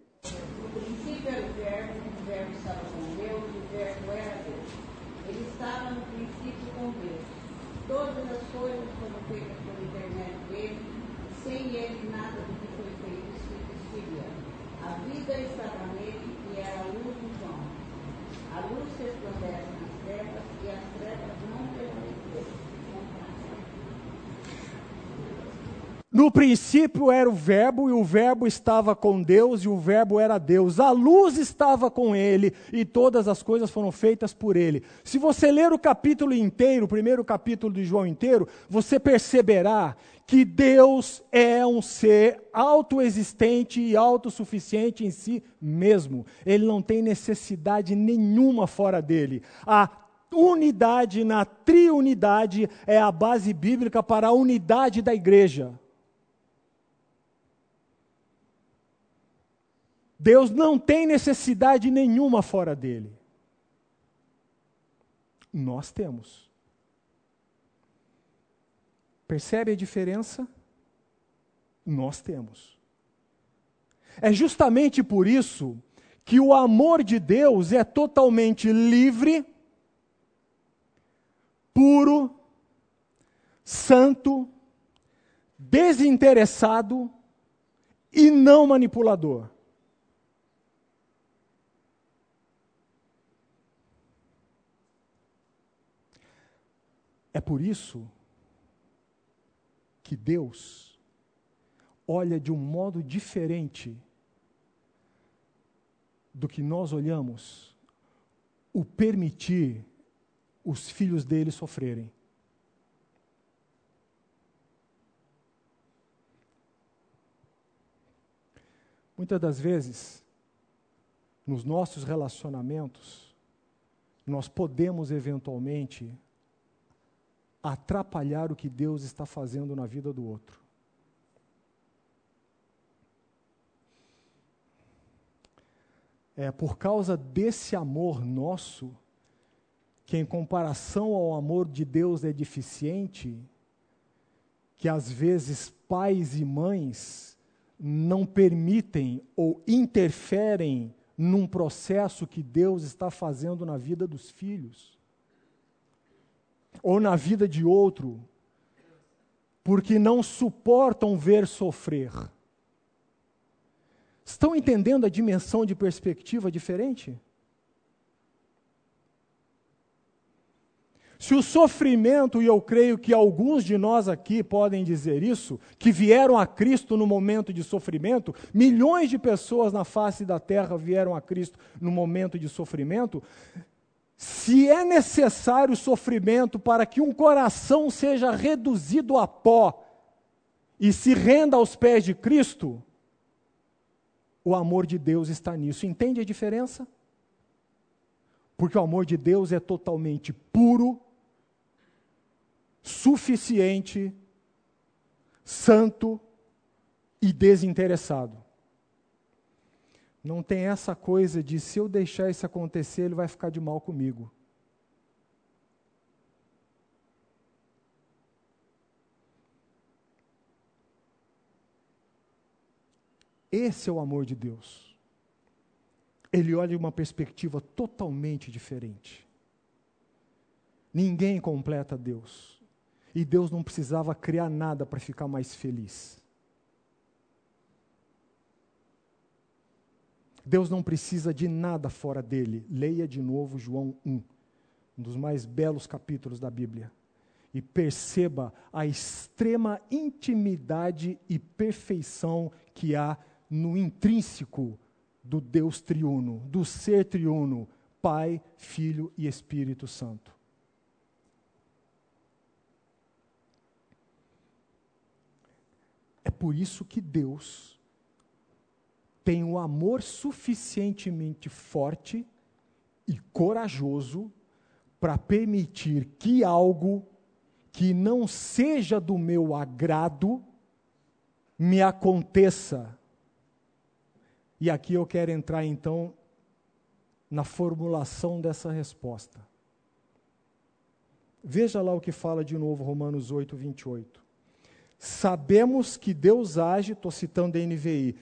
No princípio era o Verbo, e o Verbo estava com Deus, e o Verbo era Deus. A luz estava com ele, e todas as coisas foram feitas por ele. Se você ler o capítulo inteiro, o primeiro capítulo de João inteiro, você perceberá que Deus é um ser autoexistente e autossuficiente em si mesmo. Ele não tem necessidade nenhuma fora dele. A unidade na triunidade é a base bíblica para a unidade da igreja. Deus não tem necessidade nenhuma fora dele. Nós temos. Percebe a diferença? Nós temos. É justamente por isso que o amor de Deus é totalmente livre, puro, santo, desinteressado e não manipulador. É por isso que Deus olha de um modo diferente do que nós olhamos o permitir os filhos dele sofrerem. Muitas das vezes, nos nossos relacionamentos, nós podemos eventualmente atrapalhar o que Deus está fazendo na vida do outro. É por causa desse amor nosso, que em comparação ao amor de Deus é deficiente, que às vezes pais e mães não permitem ou interferem num processo que Deus está fazendo na vida dos filhos, ou na vida de outro, porque não suportam ver sofrer. Estão entendendo a dimensão de perspectiva diferente? Se o sofrimento, e eu creio que alguns de nós aqui podem dizer isso, que vieram a Cristo no momento de sofrimento, milhões de pessoas na face da terra vieram a Cristo no momento de sofrimento. Se é necessário sofrimento para que um coração seja reduzido a pó e se renda aos pés de Cristo, o amor de Deus está nisso. Entende a diferença? Porque o amor de Deus é totalmente puro, suficiente, santo e desinteressado. Não tem essa coisa de se eu deixar isso acontecer, ele vai ficar de mal comigo. Esse é o amor de Deus. Ele olha de uma perspectiva totalmente diferente. Ninguém completa Deus. E Deus não precisava criar nada para ficar mais feliz. Deus não precisa de nada fora dele. Leia de novo João 1, um dos mais belos capítulos da Bíblia. E perceba a extrema intimidade e perfeição que há no intrínseco do Deus triuno, do ser triuno, Pai, Filho e Espírito Santo. É por isso que Deus tem um amor suficientemente forte e corajoso para permitir que algo que não seja do meu agrado me aconteça e aqui eu quero entrar então na formulação dessa resposta. Veja lá o que fala de novo Romanos 8, 28. Sabemos que Deus age, estou citando a NVI,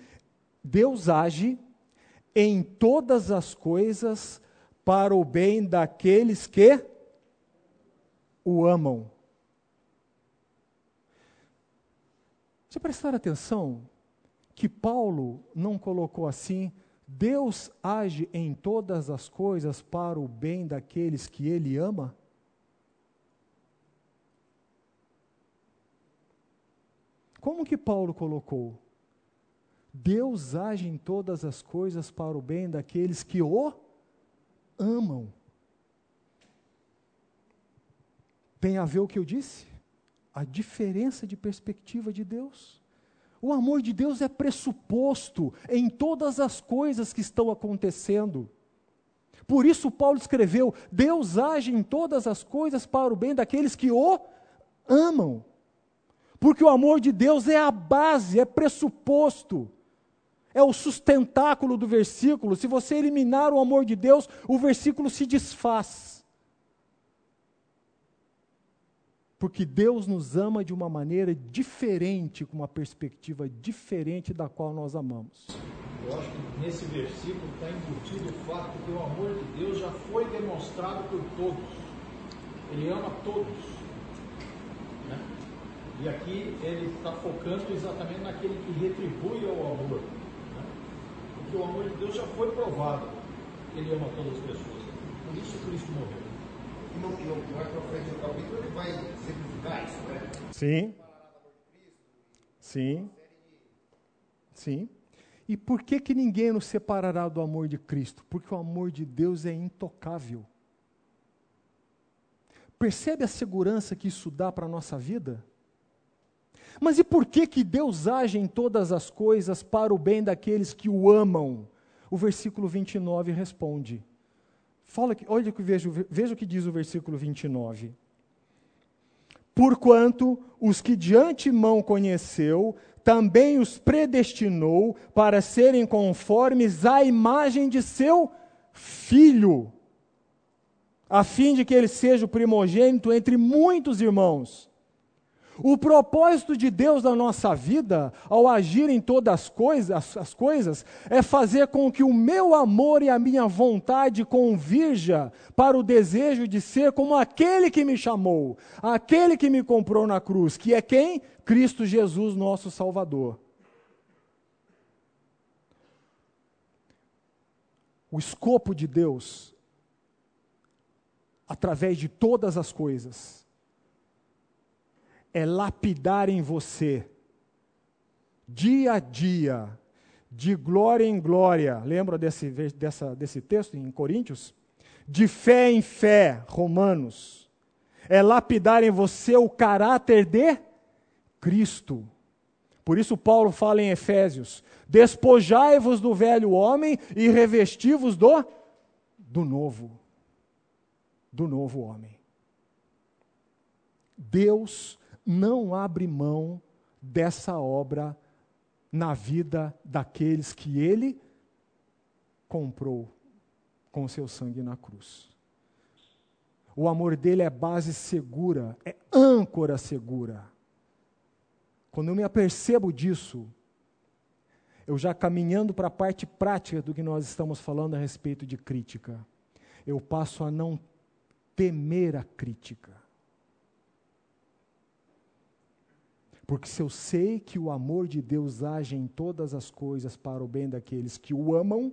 Deus age em todas as coisas para o bem daqueles que o amam. Você prestar atenção que Paulo não colocou assim: Deus age em todas as coisas para o bem daqueles que ele ama? Como que Paulo colocou? Deus age em todas as coisas para o bem daqueles que o amam. Tem a ver o que eu disse? A diferença de perspectiva de Deus. O amor de Deus é pressuposto em todas as coisas que estão acontecendo. Por isso, Paulo escreveu: Deus age em todas as coisas para o bem daqueles que o amam. Porque o amor de Deus é a base, é pressuposto, é o sustentáculo do versículo. Se você eliminar o amor de Deus, o versículo se desfaz. Porque Deus nos ama de uma maneira diferente, com uma perspectiva diferente da qual nós amamos. Eu acho que nesse versículo está embutido o fato de que o amor de Deus já foi demonstrado por todos. Ele ama todos. Né? E aqui ele está focando exatamente naquele que retribui ao amor. Porque o amor de Deus já foi provado. Ele ama todas as pessoas. Por isso Cristo morreu e não, não, mais para frente no capítulo ele vai simplificar isso, né? Sim. Sim. Sim. E por que, que ninguém nos separará do amor de Cristo? Porque o amor de Deus é intocável. Percebe a segurança que isso dá para a nossa vida? Mas e por que, que Deus age em todas as coisas para o bem daqueles que o amam? O versículo 29 responde. Fala que, olha que veja, veja o que diz o versículo 29. Porquanto os que de antemão conheceu, também os predestinou para serem conformes à imagem de seu filho, a fim de que ele seja o primogênito entre muitos irmãos. O propósito de Deus na nossa vida, ao agir em todas as coisas, as coisas, é fazer com que o meu amor e a minha vontade convirja para o desejo de ser como aquele que me chamou, aquele que me comprou na cruz, que é quem? Cristo Jesus, nosso Salvador. O escopo de Deus, através de todas as coisas, é lapidar em você, dia a dia, de glória em glória. Lembra desse, dessa, desse texto em Coríntios? De fé em fé, Romanos. É lapidar em você o caráter de Cristo. Por isso, Paulo fala em Efésios: despojai-vos do velho homem e revesti-vos do, do novo. Do novo homem. Deus não abre mão dessa obra na vida daqueles que ele comprou com seu sangue na cruz. O amor dele é base segura, é âncora segura. Quando eu me apercebo disso, eu já caminhando para a parte prática do que nós estamos falando a respeito de crítica, eu passo a não temer a crítica. Porque se eu sei que o amor de Deus age em todas as coisas para o bem daqueles que o amam,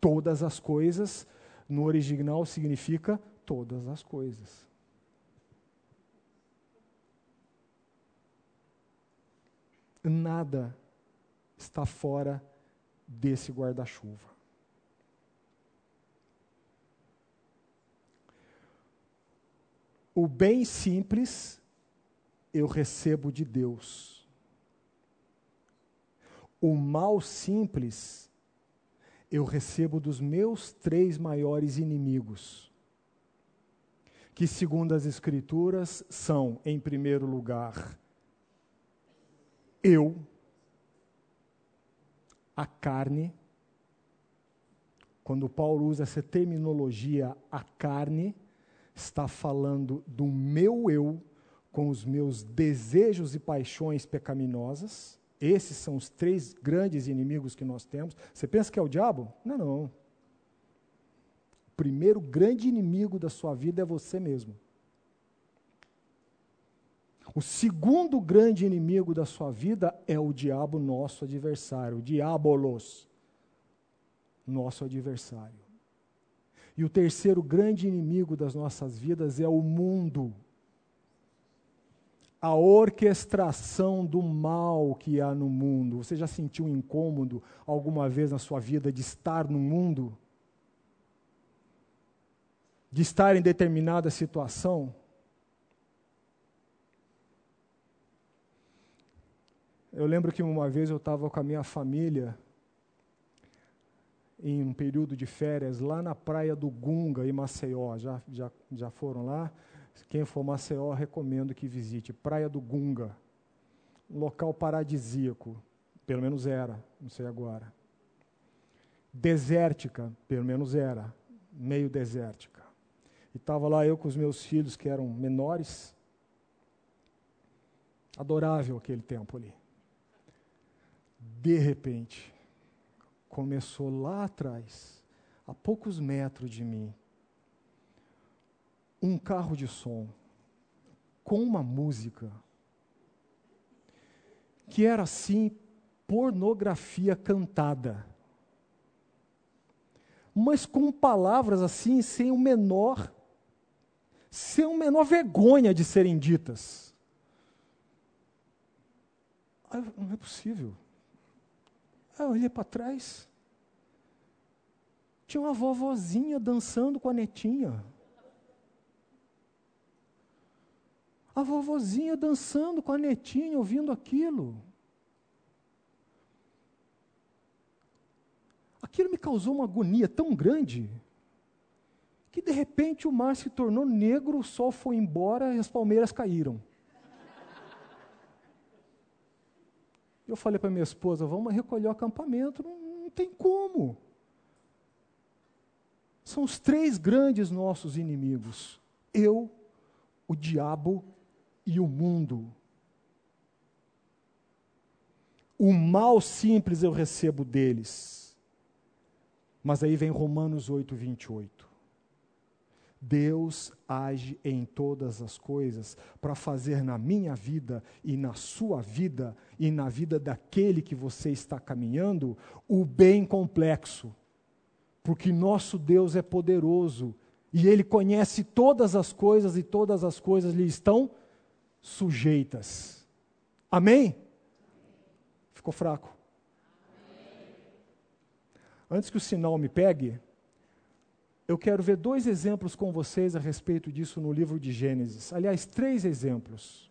todas as coisas, no original significa todas as coisas. Nada está fora desse guarda-chuva. O bem simples eu recebo de Deus. O mal simples eu recebo dos meus três maiores inimigos, que, segundo as Escrituras, são, em primeiro lugar, eu, a carne. Quando Paulo usa essa terminologia, a carne, está falando do meu eu com os meus desejos e paixões pecaminosas. Esses são os três grandes inimigos que nós temos. Você pensa que é o diabo? Não, não. O primeiro grande inimigo da sua vida é você mesmo. O segundo grande inimigo da sua vida é o diabo, nosso adversário, o diabolos, nosso adversário. E o terceiro grande inimigo das nossas vidas é o mundo a orquestração do mal que há no mundo. Você já sentiu incômodo alguma vez na sua vida de estar no mundo? De estar em determinada situação? Eu lembro que uma vez eu estava com a minha família em um período de férias lá na praia do Gunga, em Maceió. Já, já, já foram lá? Quem for Maceió, recomendo que visite. Praia do Gunga. Local paradisíaco. Pelo menos era, não sei agora. Desértica, pelo menos era. Meio desértica. E estava lá eu com os meus filhos, que eram menores. Adorável aquele tempo ali. De repente, começou lá atrás, a poucos metros de mim, um carro de som com uma música que era assim pornografia cantada. Mas com palavras assim sem o menor sem o menor vergonha de serem ditas. Não é possível. Aí eu olhei para trás. Tinha uma vovozinha dançando com a netinha. A vovozinha dançando com a netinha, ouvindo aquilo. Aquilo me causou uma agonia tão grande que de repente o mar se tornou negro, o sol foi embora e as palmeiras caíram. Eu falei para minha esposa: vamos recolher o acampamento. Não, não tem como. São os três grandes nossos inimigos: eu, o diabo e o mundo. O mal simples eu recebo deles. Mas aí vem Romanos 8, 28. Deus age em todas as coisas para fazer na minha vida e na sua vida e na vida daquele que você está caminhando o bem complexo. Porque nosso Deus é poderoso e ele conhece todas as coisas e todas as coisas lhe estão sujeitas. Amém? Ficou fraco? Antes que o sinal me pegue, eu quero ver dois exemplos com vocês a respeito disso no livro de Gênesis. Aliás, três exemplos.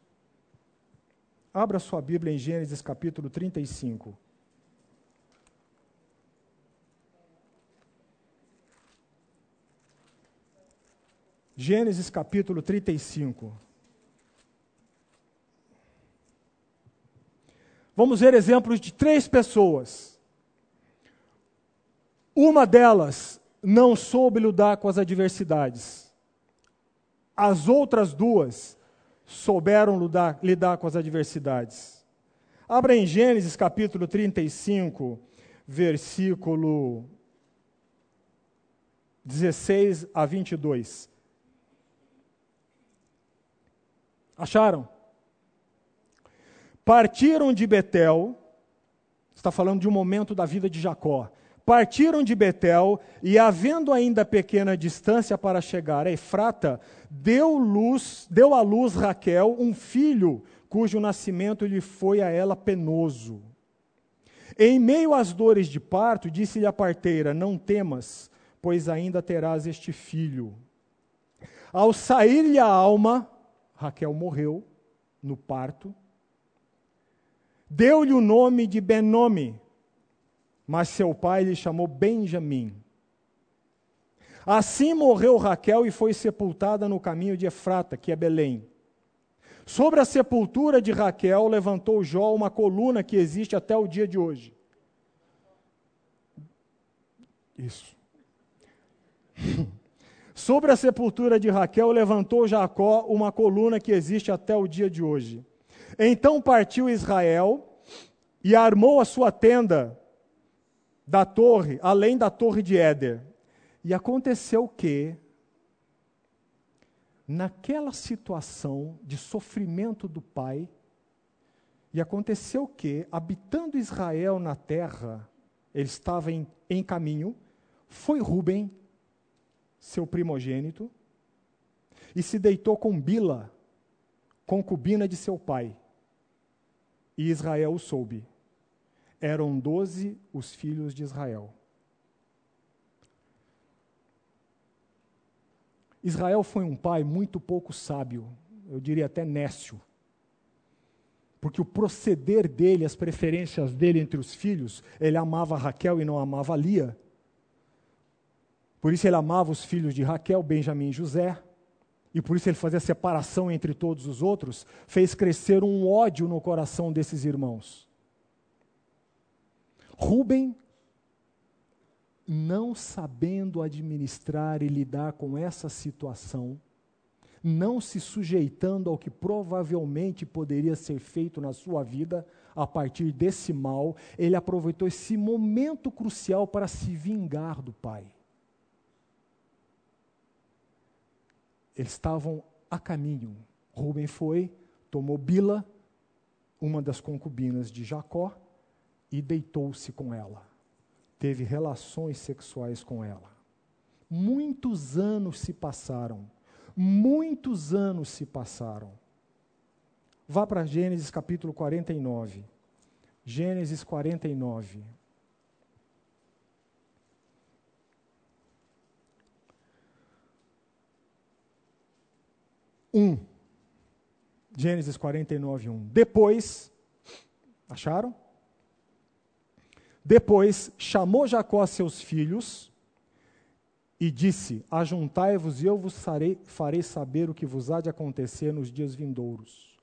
Abra sua Bíblia em Gênesis capítulo 35. Gênesis capítulo 35. Vamos ver exemplos de três pessoas. Uma delas não soube lidar com as adversidades. As outras duas souberam lidar, lidar com as adversidades. Abra em Gênesis capítulo 35, versículo 16 a 22. Acharam? Partiram de Betel, está falando de um momento da vida de Jacó partiram de Betel e, havendo ainda pequena distância para chegar a Efrata, deu luz, deu à luz Raquel um filho, cujo nascimento lhe foi a ela penoso. Em meio às dores de parto, disse-lhe a parteira: Não temas, pois ainda terás este filho. Ao sair-lhe a alma, Raquel morreu no parto. Deu-lhe o nome de Benome, mas seu pai lhe chamou Benjamim. Assim morreu Raquel e foi sepultada no caminho de Efrata, que é Belém. Sobre a sepultura de Raquel levantou Jó uma coluna que existe até o dia de hoje. Isso. Sobre a sepultura de Raquel levantou Jacó uma coluna que existe até o dia de hoje. Então partiu Israel e armou a sua tenda da torre, além da torre de Éder. E aconteceu que, naquela situação de sofrimento do pai, e aconteceu que, habitando Israel na terra, ele estava em, em caminho, foi Ruben, seu primogênito, e se deitou com Bila, concubina de seu pai. E Israel soube eram doze os filhos de Israel. Israel foi um pai muito pouco sábio, eu diria até nécio. Porque o proceder dele, as preferências dele entre os filhos, ele amava Raquel e não amava Lia. Por isso ele amava os filhos de Raquel, Benjamim e José. E por isso ele fazia separação entre todos os outros, fez crescer um ódio no coração desses irmãos. Rubem, não sabendo administrar e lidar com essa situação, não se sujeitando ao que provavelmente poderia ser feito na sua vida a partir desse mal, ele aproveitou esse momento crucial para se vingar do pai. Eles estavam a caminho. Rubem foi, tomou Bila, uma das concubinas de Jacó, e deitou-se com ela. Teve relações sexuais com ela. Muitos anos se passaram. Muitos anos se passaram. Vá para Gênesis capítulo 49. Gênesis 49. 1. Gênesis 49, 1. Depois, acharam? Depois chamou Jacó a seus filhos e disse: Ajuntai-vos e eu vos farei, farei saber o que vos há de acontecer nos dias vindouros.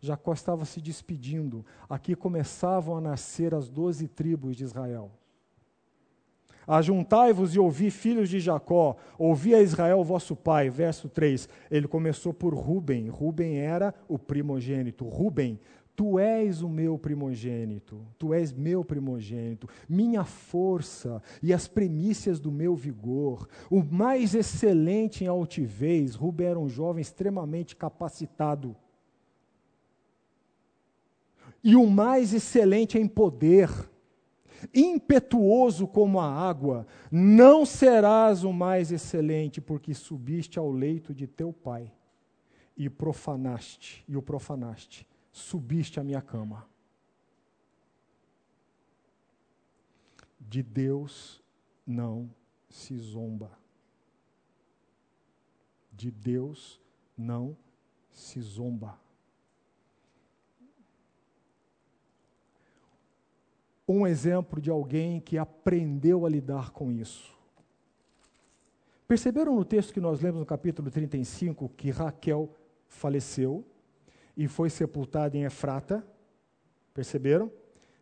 Jacó estava se despedindo. Aqui começavam a nascer as doze tribos de Israel. Ajuntai-vos e ouvi, filhos de Jacó, ouvi a Israel, vosso pai. Verso 3. Ele começou por Ruben. Ruben era o primogênito. Ruben, tu és o meu primogênito. Tu és meu primogênito, minha força e as primícias do meu vigor. O mais excelente em altivez. Ruben era um jovem extremamente capacitado. E o mais excelente em poder impetuoso como a água, não serás o mais excelente, porque subiste ao leito de teu pai e profanaste, e o profanaste, subiste à minha cama. De Deus não se zomba. De Deus não se zomba. Um exemplo de alguém que aprendeu a lidar com isso. Perceberam no texto que nós lemos no capítulo 35 que Raquel faleceu e foi sepultada em Efrata? Perceberam?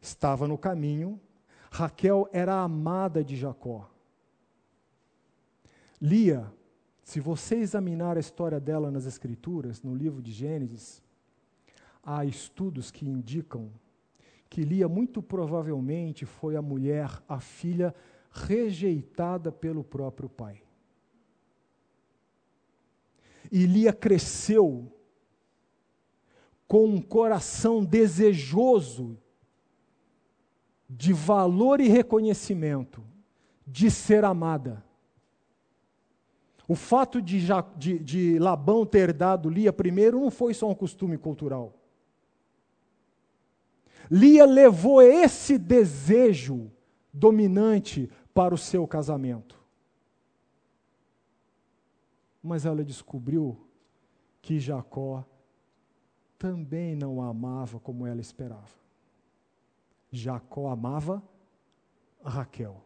Estava no caminho. Raquel era amada de Jacó. Lia, se você examinar a história dela nas Escrituras, no livro de Gênesis, há estudos que indicam que Lia muito provavelmente foi a mulher, a filha rejeitada pelo próprio pai. E Lia cresceu com um coração desejoso de valor e reconhecimento, de ser amada. O fato de, de, de Labão ter dado Lia primeiro não foi só um costume cultural. Lia levou esse desejo dominante para o seu casamento. Mas ela descobriu que Jacó também não a amava como ela esperava. Jacó amava Raquel.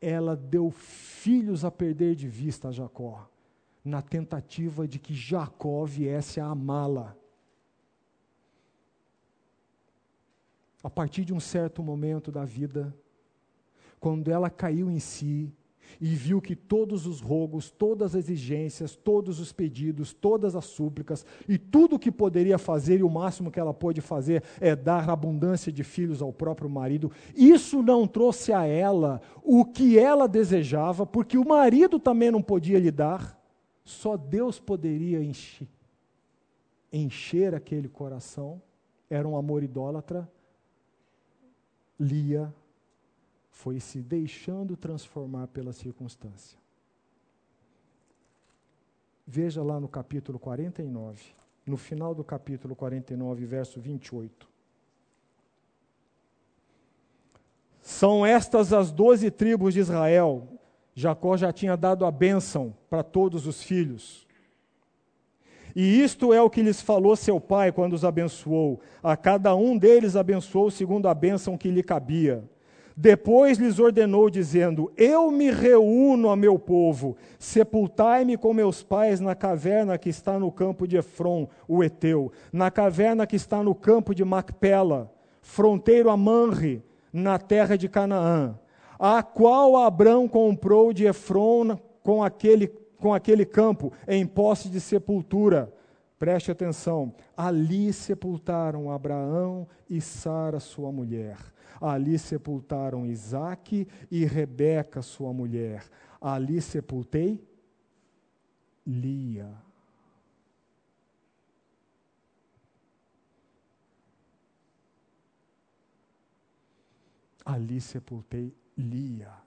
Ela deu filhos a perder de vista a Jacó, na tentativa de que Jacó viesse a amá-la. A partir de um certo momento da vida, quando ela caiu em si e viu que todos os rogos, todas as exigências, todos os pedidos, todas as súplicas e tudo o que poderia fazer e o máximo que ela pôde fazer é dar abundância de filhos ao próprio marido, isso não trouxe a ela o que ela desejava, porque o marido também não podia lhe dar, só Deus poderia encher, encher aquele coração, era um amor idólatra Lia foi se deixando transformar pela circunstância. Veja lá no capítulo 49, no final do capítulo 49, verso 28. São estas as doze tribos de Israel. Jacó já tinha dado a bênção para todos os filhos. E isto é o que lhes falou seu pai quando os abençoou. A cada um deles abençoou segundo a bênção que lhe cabia. Depois lhes ordenou, dizendo: Eu me reúno a meu povo, sepultai-me com meus pais na caverna que está no campo de Efron, o Eteu, na caverna que está no campo de Macpela, fronteiro a Manre, na terra de Canaã, a qual Abrão comprou de Efron com aquele com aquele campo em posse de sepultura. Preste atenção. Ali sepultaram Abraão e Sara, sua mulher. Ali sepultaram Isaque e Rebeca, sua mulher. Ali sepultei Lia. Ali sepultei Lia.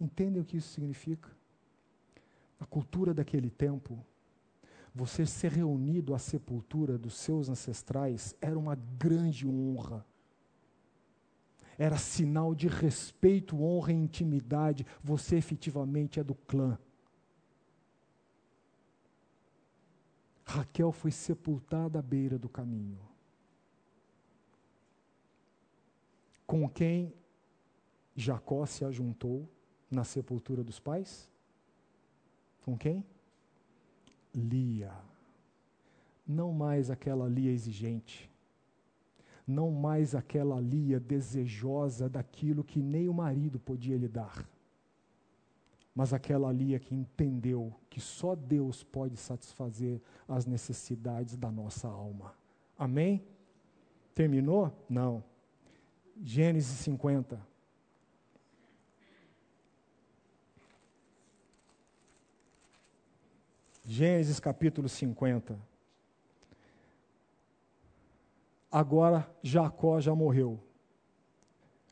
Entendem o que isso significa? A cultura daquele tempo, você ser reunido à sepultura dos seus ancestrais era uma grande honra. Era sinal de respeito, honra e intimidade. Você efetivamente é do clã. Raquel foi sepultada à beira do caminho. Com quem Jacó se ajuntou na sepultura dos pais? Com quem? Lia. Não mais aquela Lia exigente. Não mais aquela Lia desejosa daquilo que nem o marido podia lhe dar mas aquela ali é que entendeu que só Deus pode satisfazer as necessidades da nossa alma. Amém? Terminou? Não. Gênesis 50. Gênesis capítulo 50. Agora Jacó já morreu.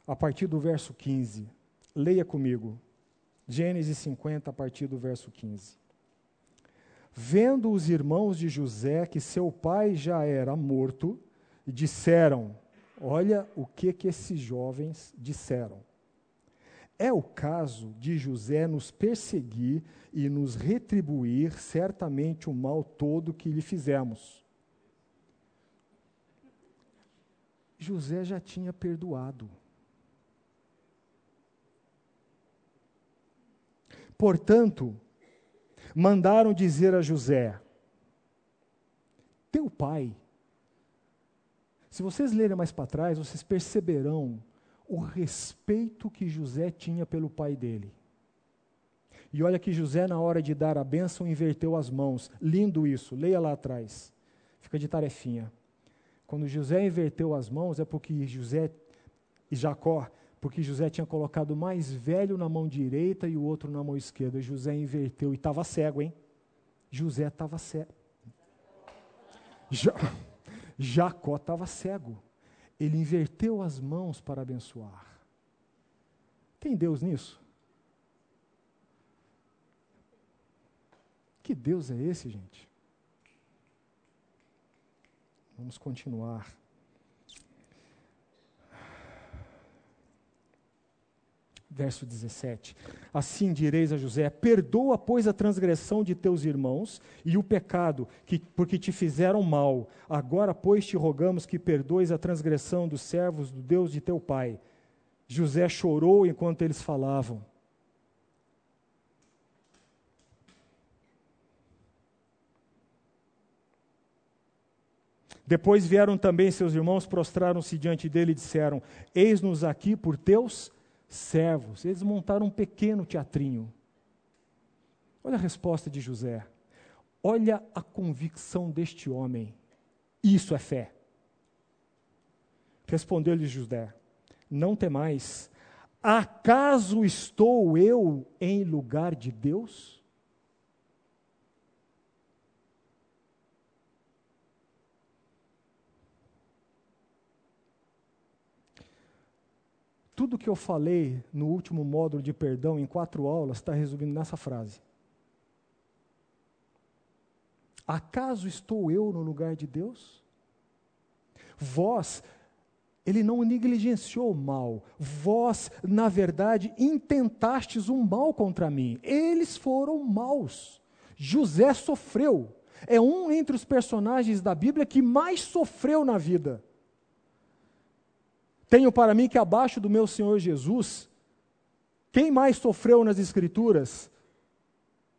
A partir do verso 15. Leia comigo. Gênesis 50, a partir do verso 15. Vendo os irmãos de José que seu pai já era morto, disseram: Olha o que que esses jovens disseram. É o caso de José nos perseguir e nos retribuir certamente o mal todo que lhe fizemos. José já tinha perdoado. Portanto, mandaram dizer a José: Teu pai. Se vocês lerem mais para trás, vocês perceberão o respeito que José tinha pelo pai dele. E olha que José, na hora de dar a bênção, inverteu as mãos. Lindo isso, leia lá atrás. Fica de tarefinha. Quando José inverteu as mãos, é porque José e Jacó porque José tinha colocado o mais velho na mão direita e o outro na mão esquerda. José inverteu e estava cego, hein? José estava cego. Ja, Jacó estava cego. Ele inverteu as mãos para abençoar. Tem Deus nisso? Que Deus é esse, gente? Vamos continuar. Verso 17. Assim direis a José: Perdoa, pois, a transgressão de teus irmãos e o pecado, que, porque te fizeram mal. Agora, pois, te rogamos que perdoes a transgressão dos servos do Deus de teu pai. José chorou enquanto eles falavam. Depois vieram também seus irmãos, prostraram-se diante dele e disseram: Eis-nos aqui por teus servos. Eles montaram um pequeno teatrinho. Olha a resposta de José. Olha a convicção deste homem. Isso é fé. Respondeu-lhe José: Não temais. Acaso estou eu em lugar de Deus? Tudo que eu falei no último módulo de perdão, em quatro aulas, está resumido nessa frase. Acaso estou eu no lugar de Deus? Vós, ele não negligenciou o mal. Vós, na verdade, intentastes um mal contra mim. Eles foram maus. José sofreu. É um entre os personagens da Bíblia que mais sofreu na vida. Tenho para mim que abaixo do meu Senhor Jesus, quem mais sofreu nas Escrituras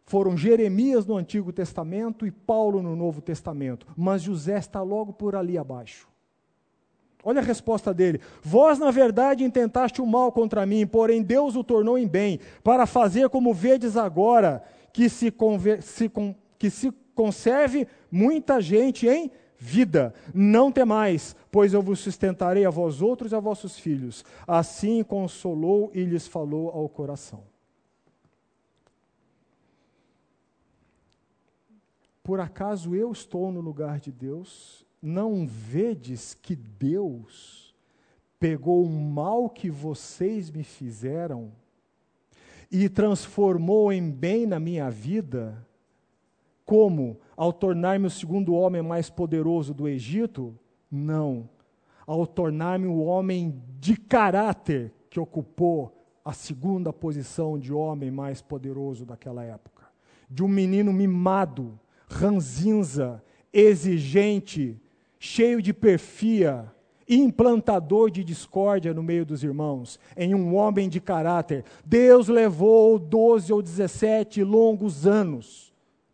foram Jeremias no Antigo Testamento e Paulo no Novo Testamento, mas José está logo por ali abaixo. Olha a resposta dele: Vós, na verdade, intentaste o mal contra mim, porém Deus o tornou em bem, para fazer como vedes agora, que se, se que se conserve muita gente em vida. Não temais, pois eu vos sustentarei a vós outros e a vossos filhos. Assim consolou e lhes falou ao coração. Por acaso eu estou no lugar de Deus? Não vedes que Deus pegou o mal que vocês me fizeram e transformou em bem na minha vida? Como? Ao tornar-me o segundo homem mais poderoso do Egito? Não. Ao tornar-me o homem de caráter que ocupou a segunda posição de homem mais poderoso daquela época. De um menino mimado, ranzinza, exigente, cheio de perfia, implantador de discórdia no meio dos irmãos, em um homem de caráter. Deus levou 12 ou 17 longos anos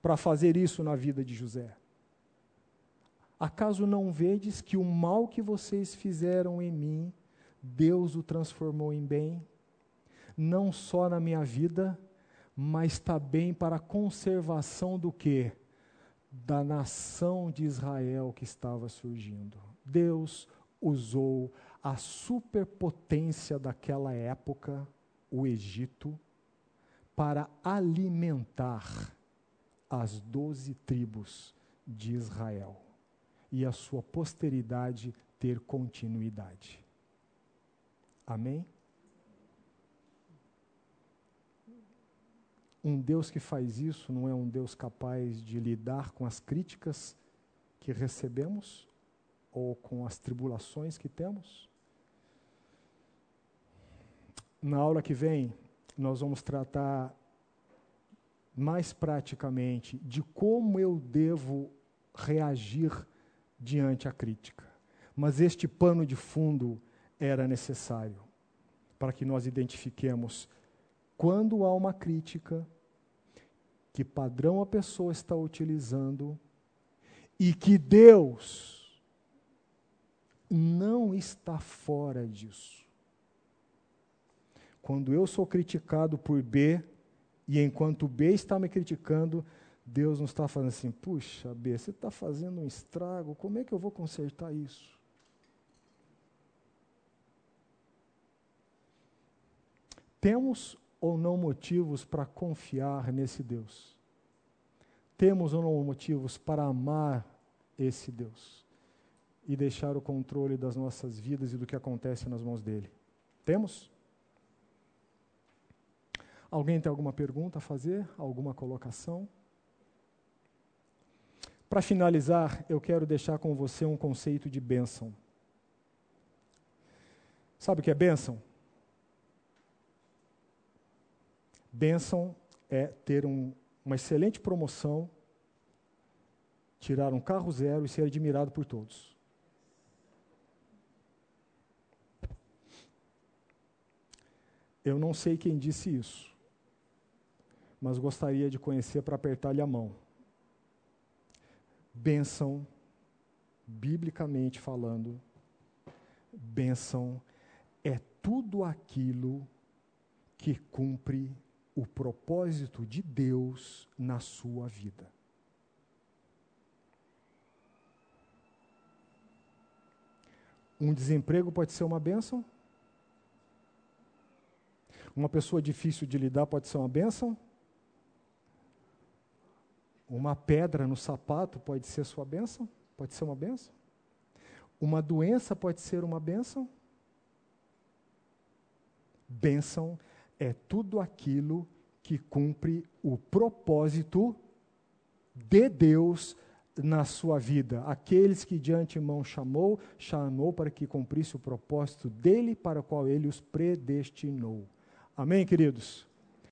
para fazer isso na vida de José. Acaso não vedes que o mal que vocês fizeram em mim, Deus o transformou em bem? Não só na minha vida, mas também para a conservação do que? Da nação de Israel que estava surgindo. Deus usou a superpotência daquela época, o Egito, para alimentar as doze tribos de Israel e a sua posteridade ter continuidade. Amém? Um Deus que faz isso não é um Deus capaz de lidar com as críticas que recebemos ou com as tribulações que temos? Na aula que vem, nós vamos tratar mais praticamente de como eu devo reagir diante a crítica. Mas este pano de fundo era necessário para que nós identifiquemos quando há uma crítica, que padrão a pessoa está utilizando e que Deus não está fora disso. Quando eu sou criticado por B, e enquanto B está me criticando, Deus não está falando assim, puxa, B, você está fazendo um estrago, como é que eu vou consertar isso? Temos ou não motivos para confiar nesse Deus? Temos ou não motivos para amar esse Deus? E deixar o controle das nossas vidas e do que acontece nas mãos dele? Temos? Alguém tem alguma pergunta a fazer? Alguma colocação? Para finalizar, eu quero deixar com você um conceito de bênção. Sabe o que é bênção? Bênção é ter um, uma excelente promoção, tirar um carro zero e ser admirado por todos. Eu não sei quem disse isso, mas gostaria de conhecer para apertar-lhe a mão bênção, biblicamente falando, bênção é tudo aquilo que cumpre o propósito de Deus na sua vida. Um desemprego pode ser uma bênção? Uma pessoa difícil de lidar pode ser uma bênção? Uma pedra no sapato pode ser sua bênção? Pode ser uma bênção? Uma doença pode ser uma bênção? Bênção é tudo aquilo que cumpre o propósito de Deus na sua vida. Aqueles que de antemão chamou, chamou para que cumprisse o propósito dele para o qual ele os predestinou. Amém, queridos?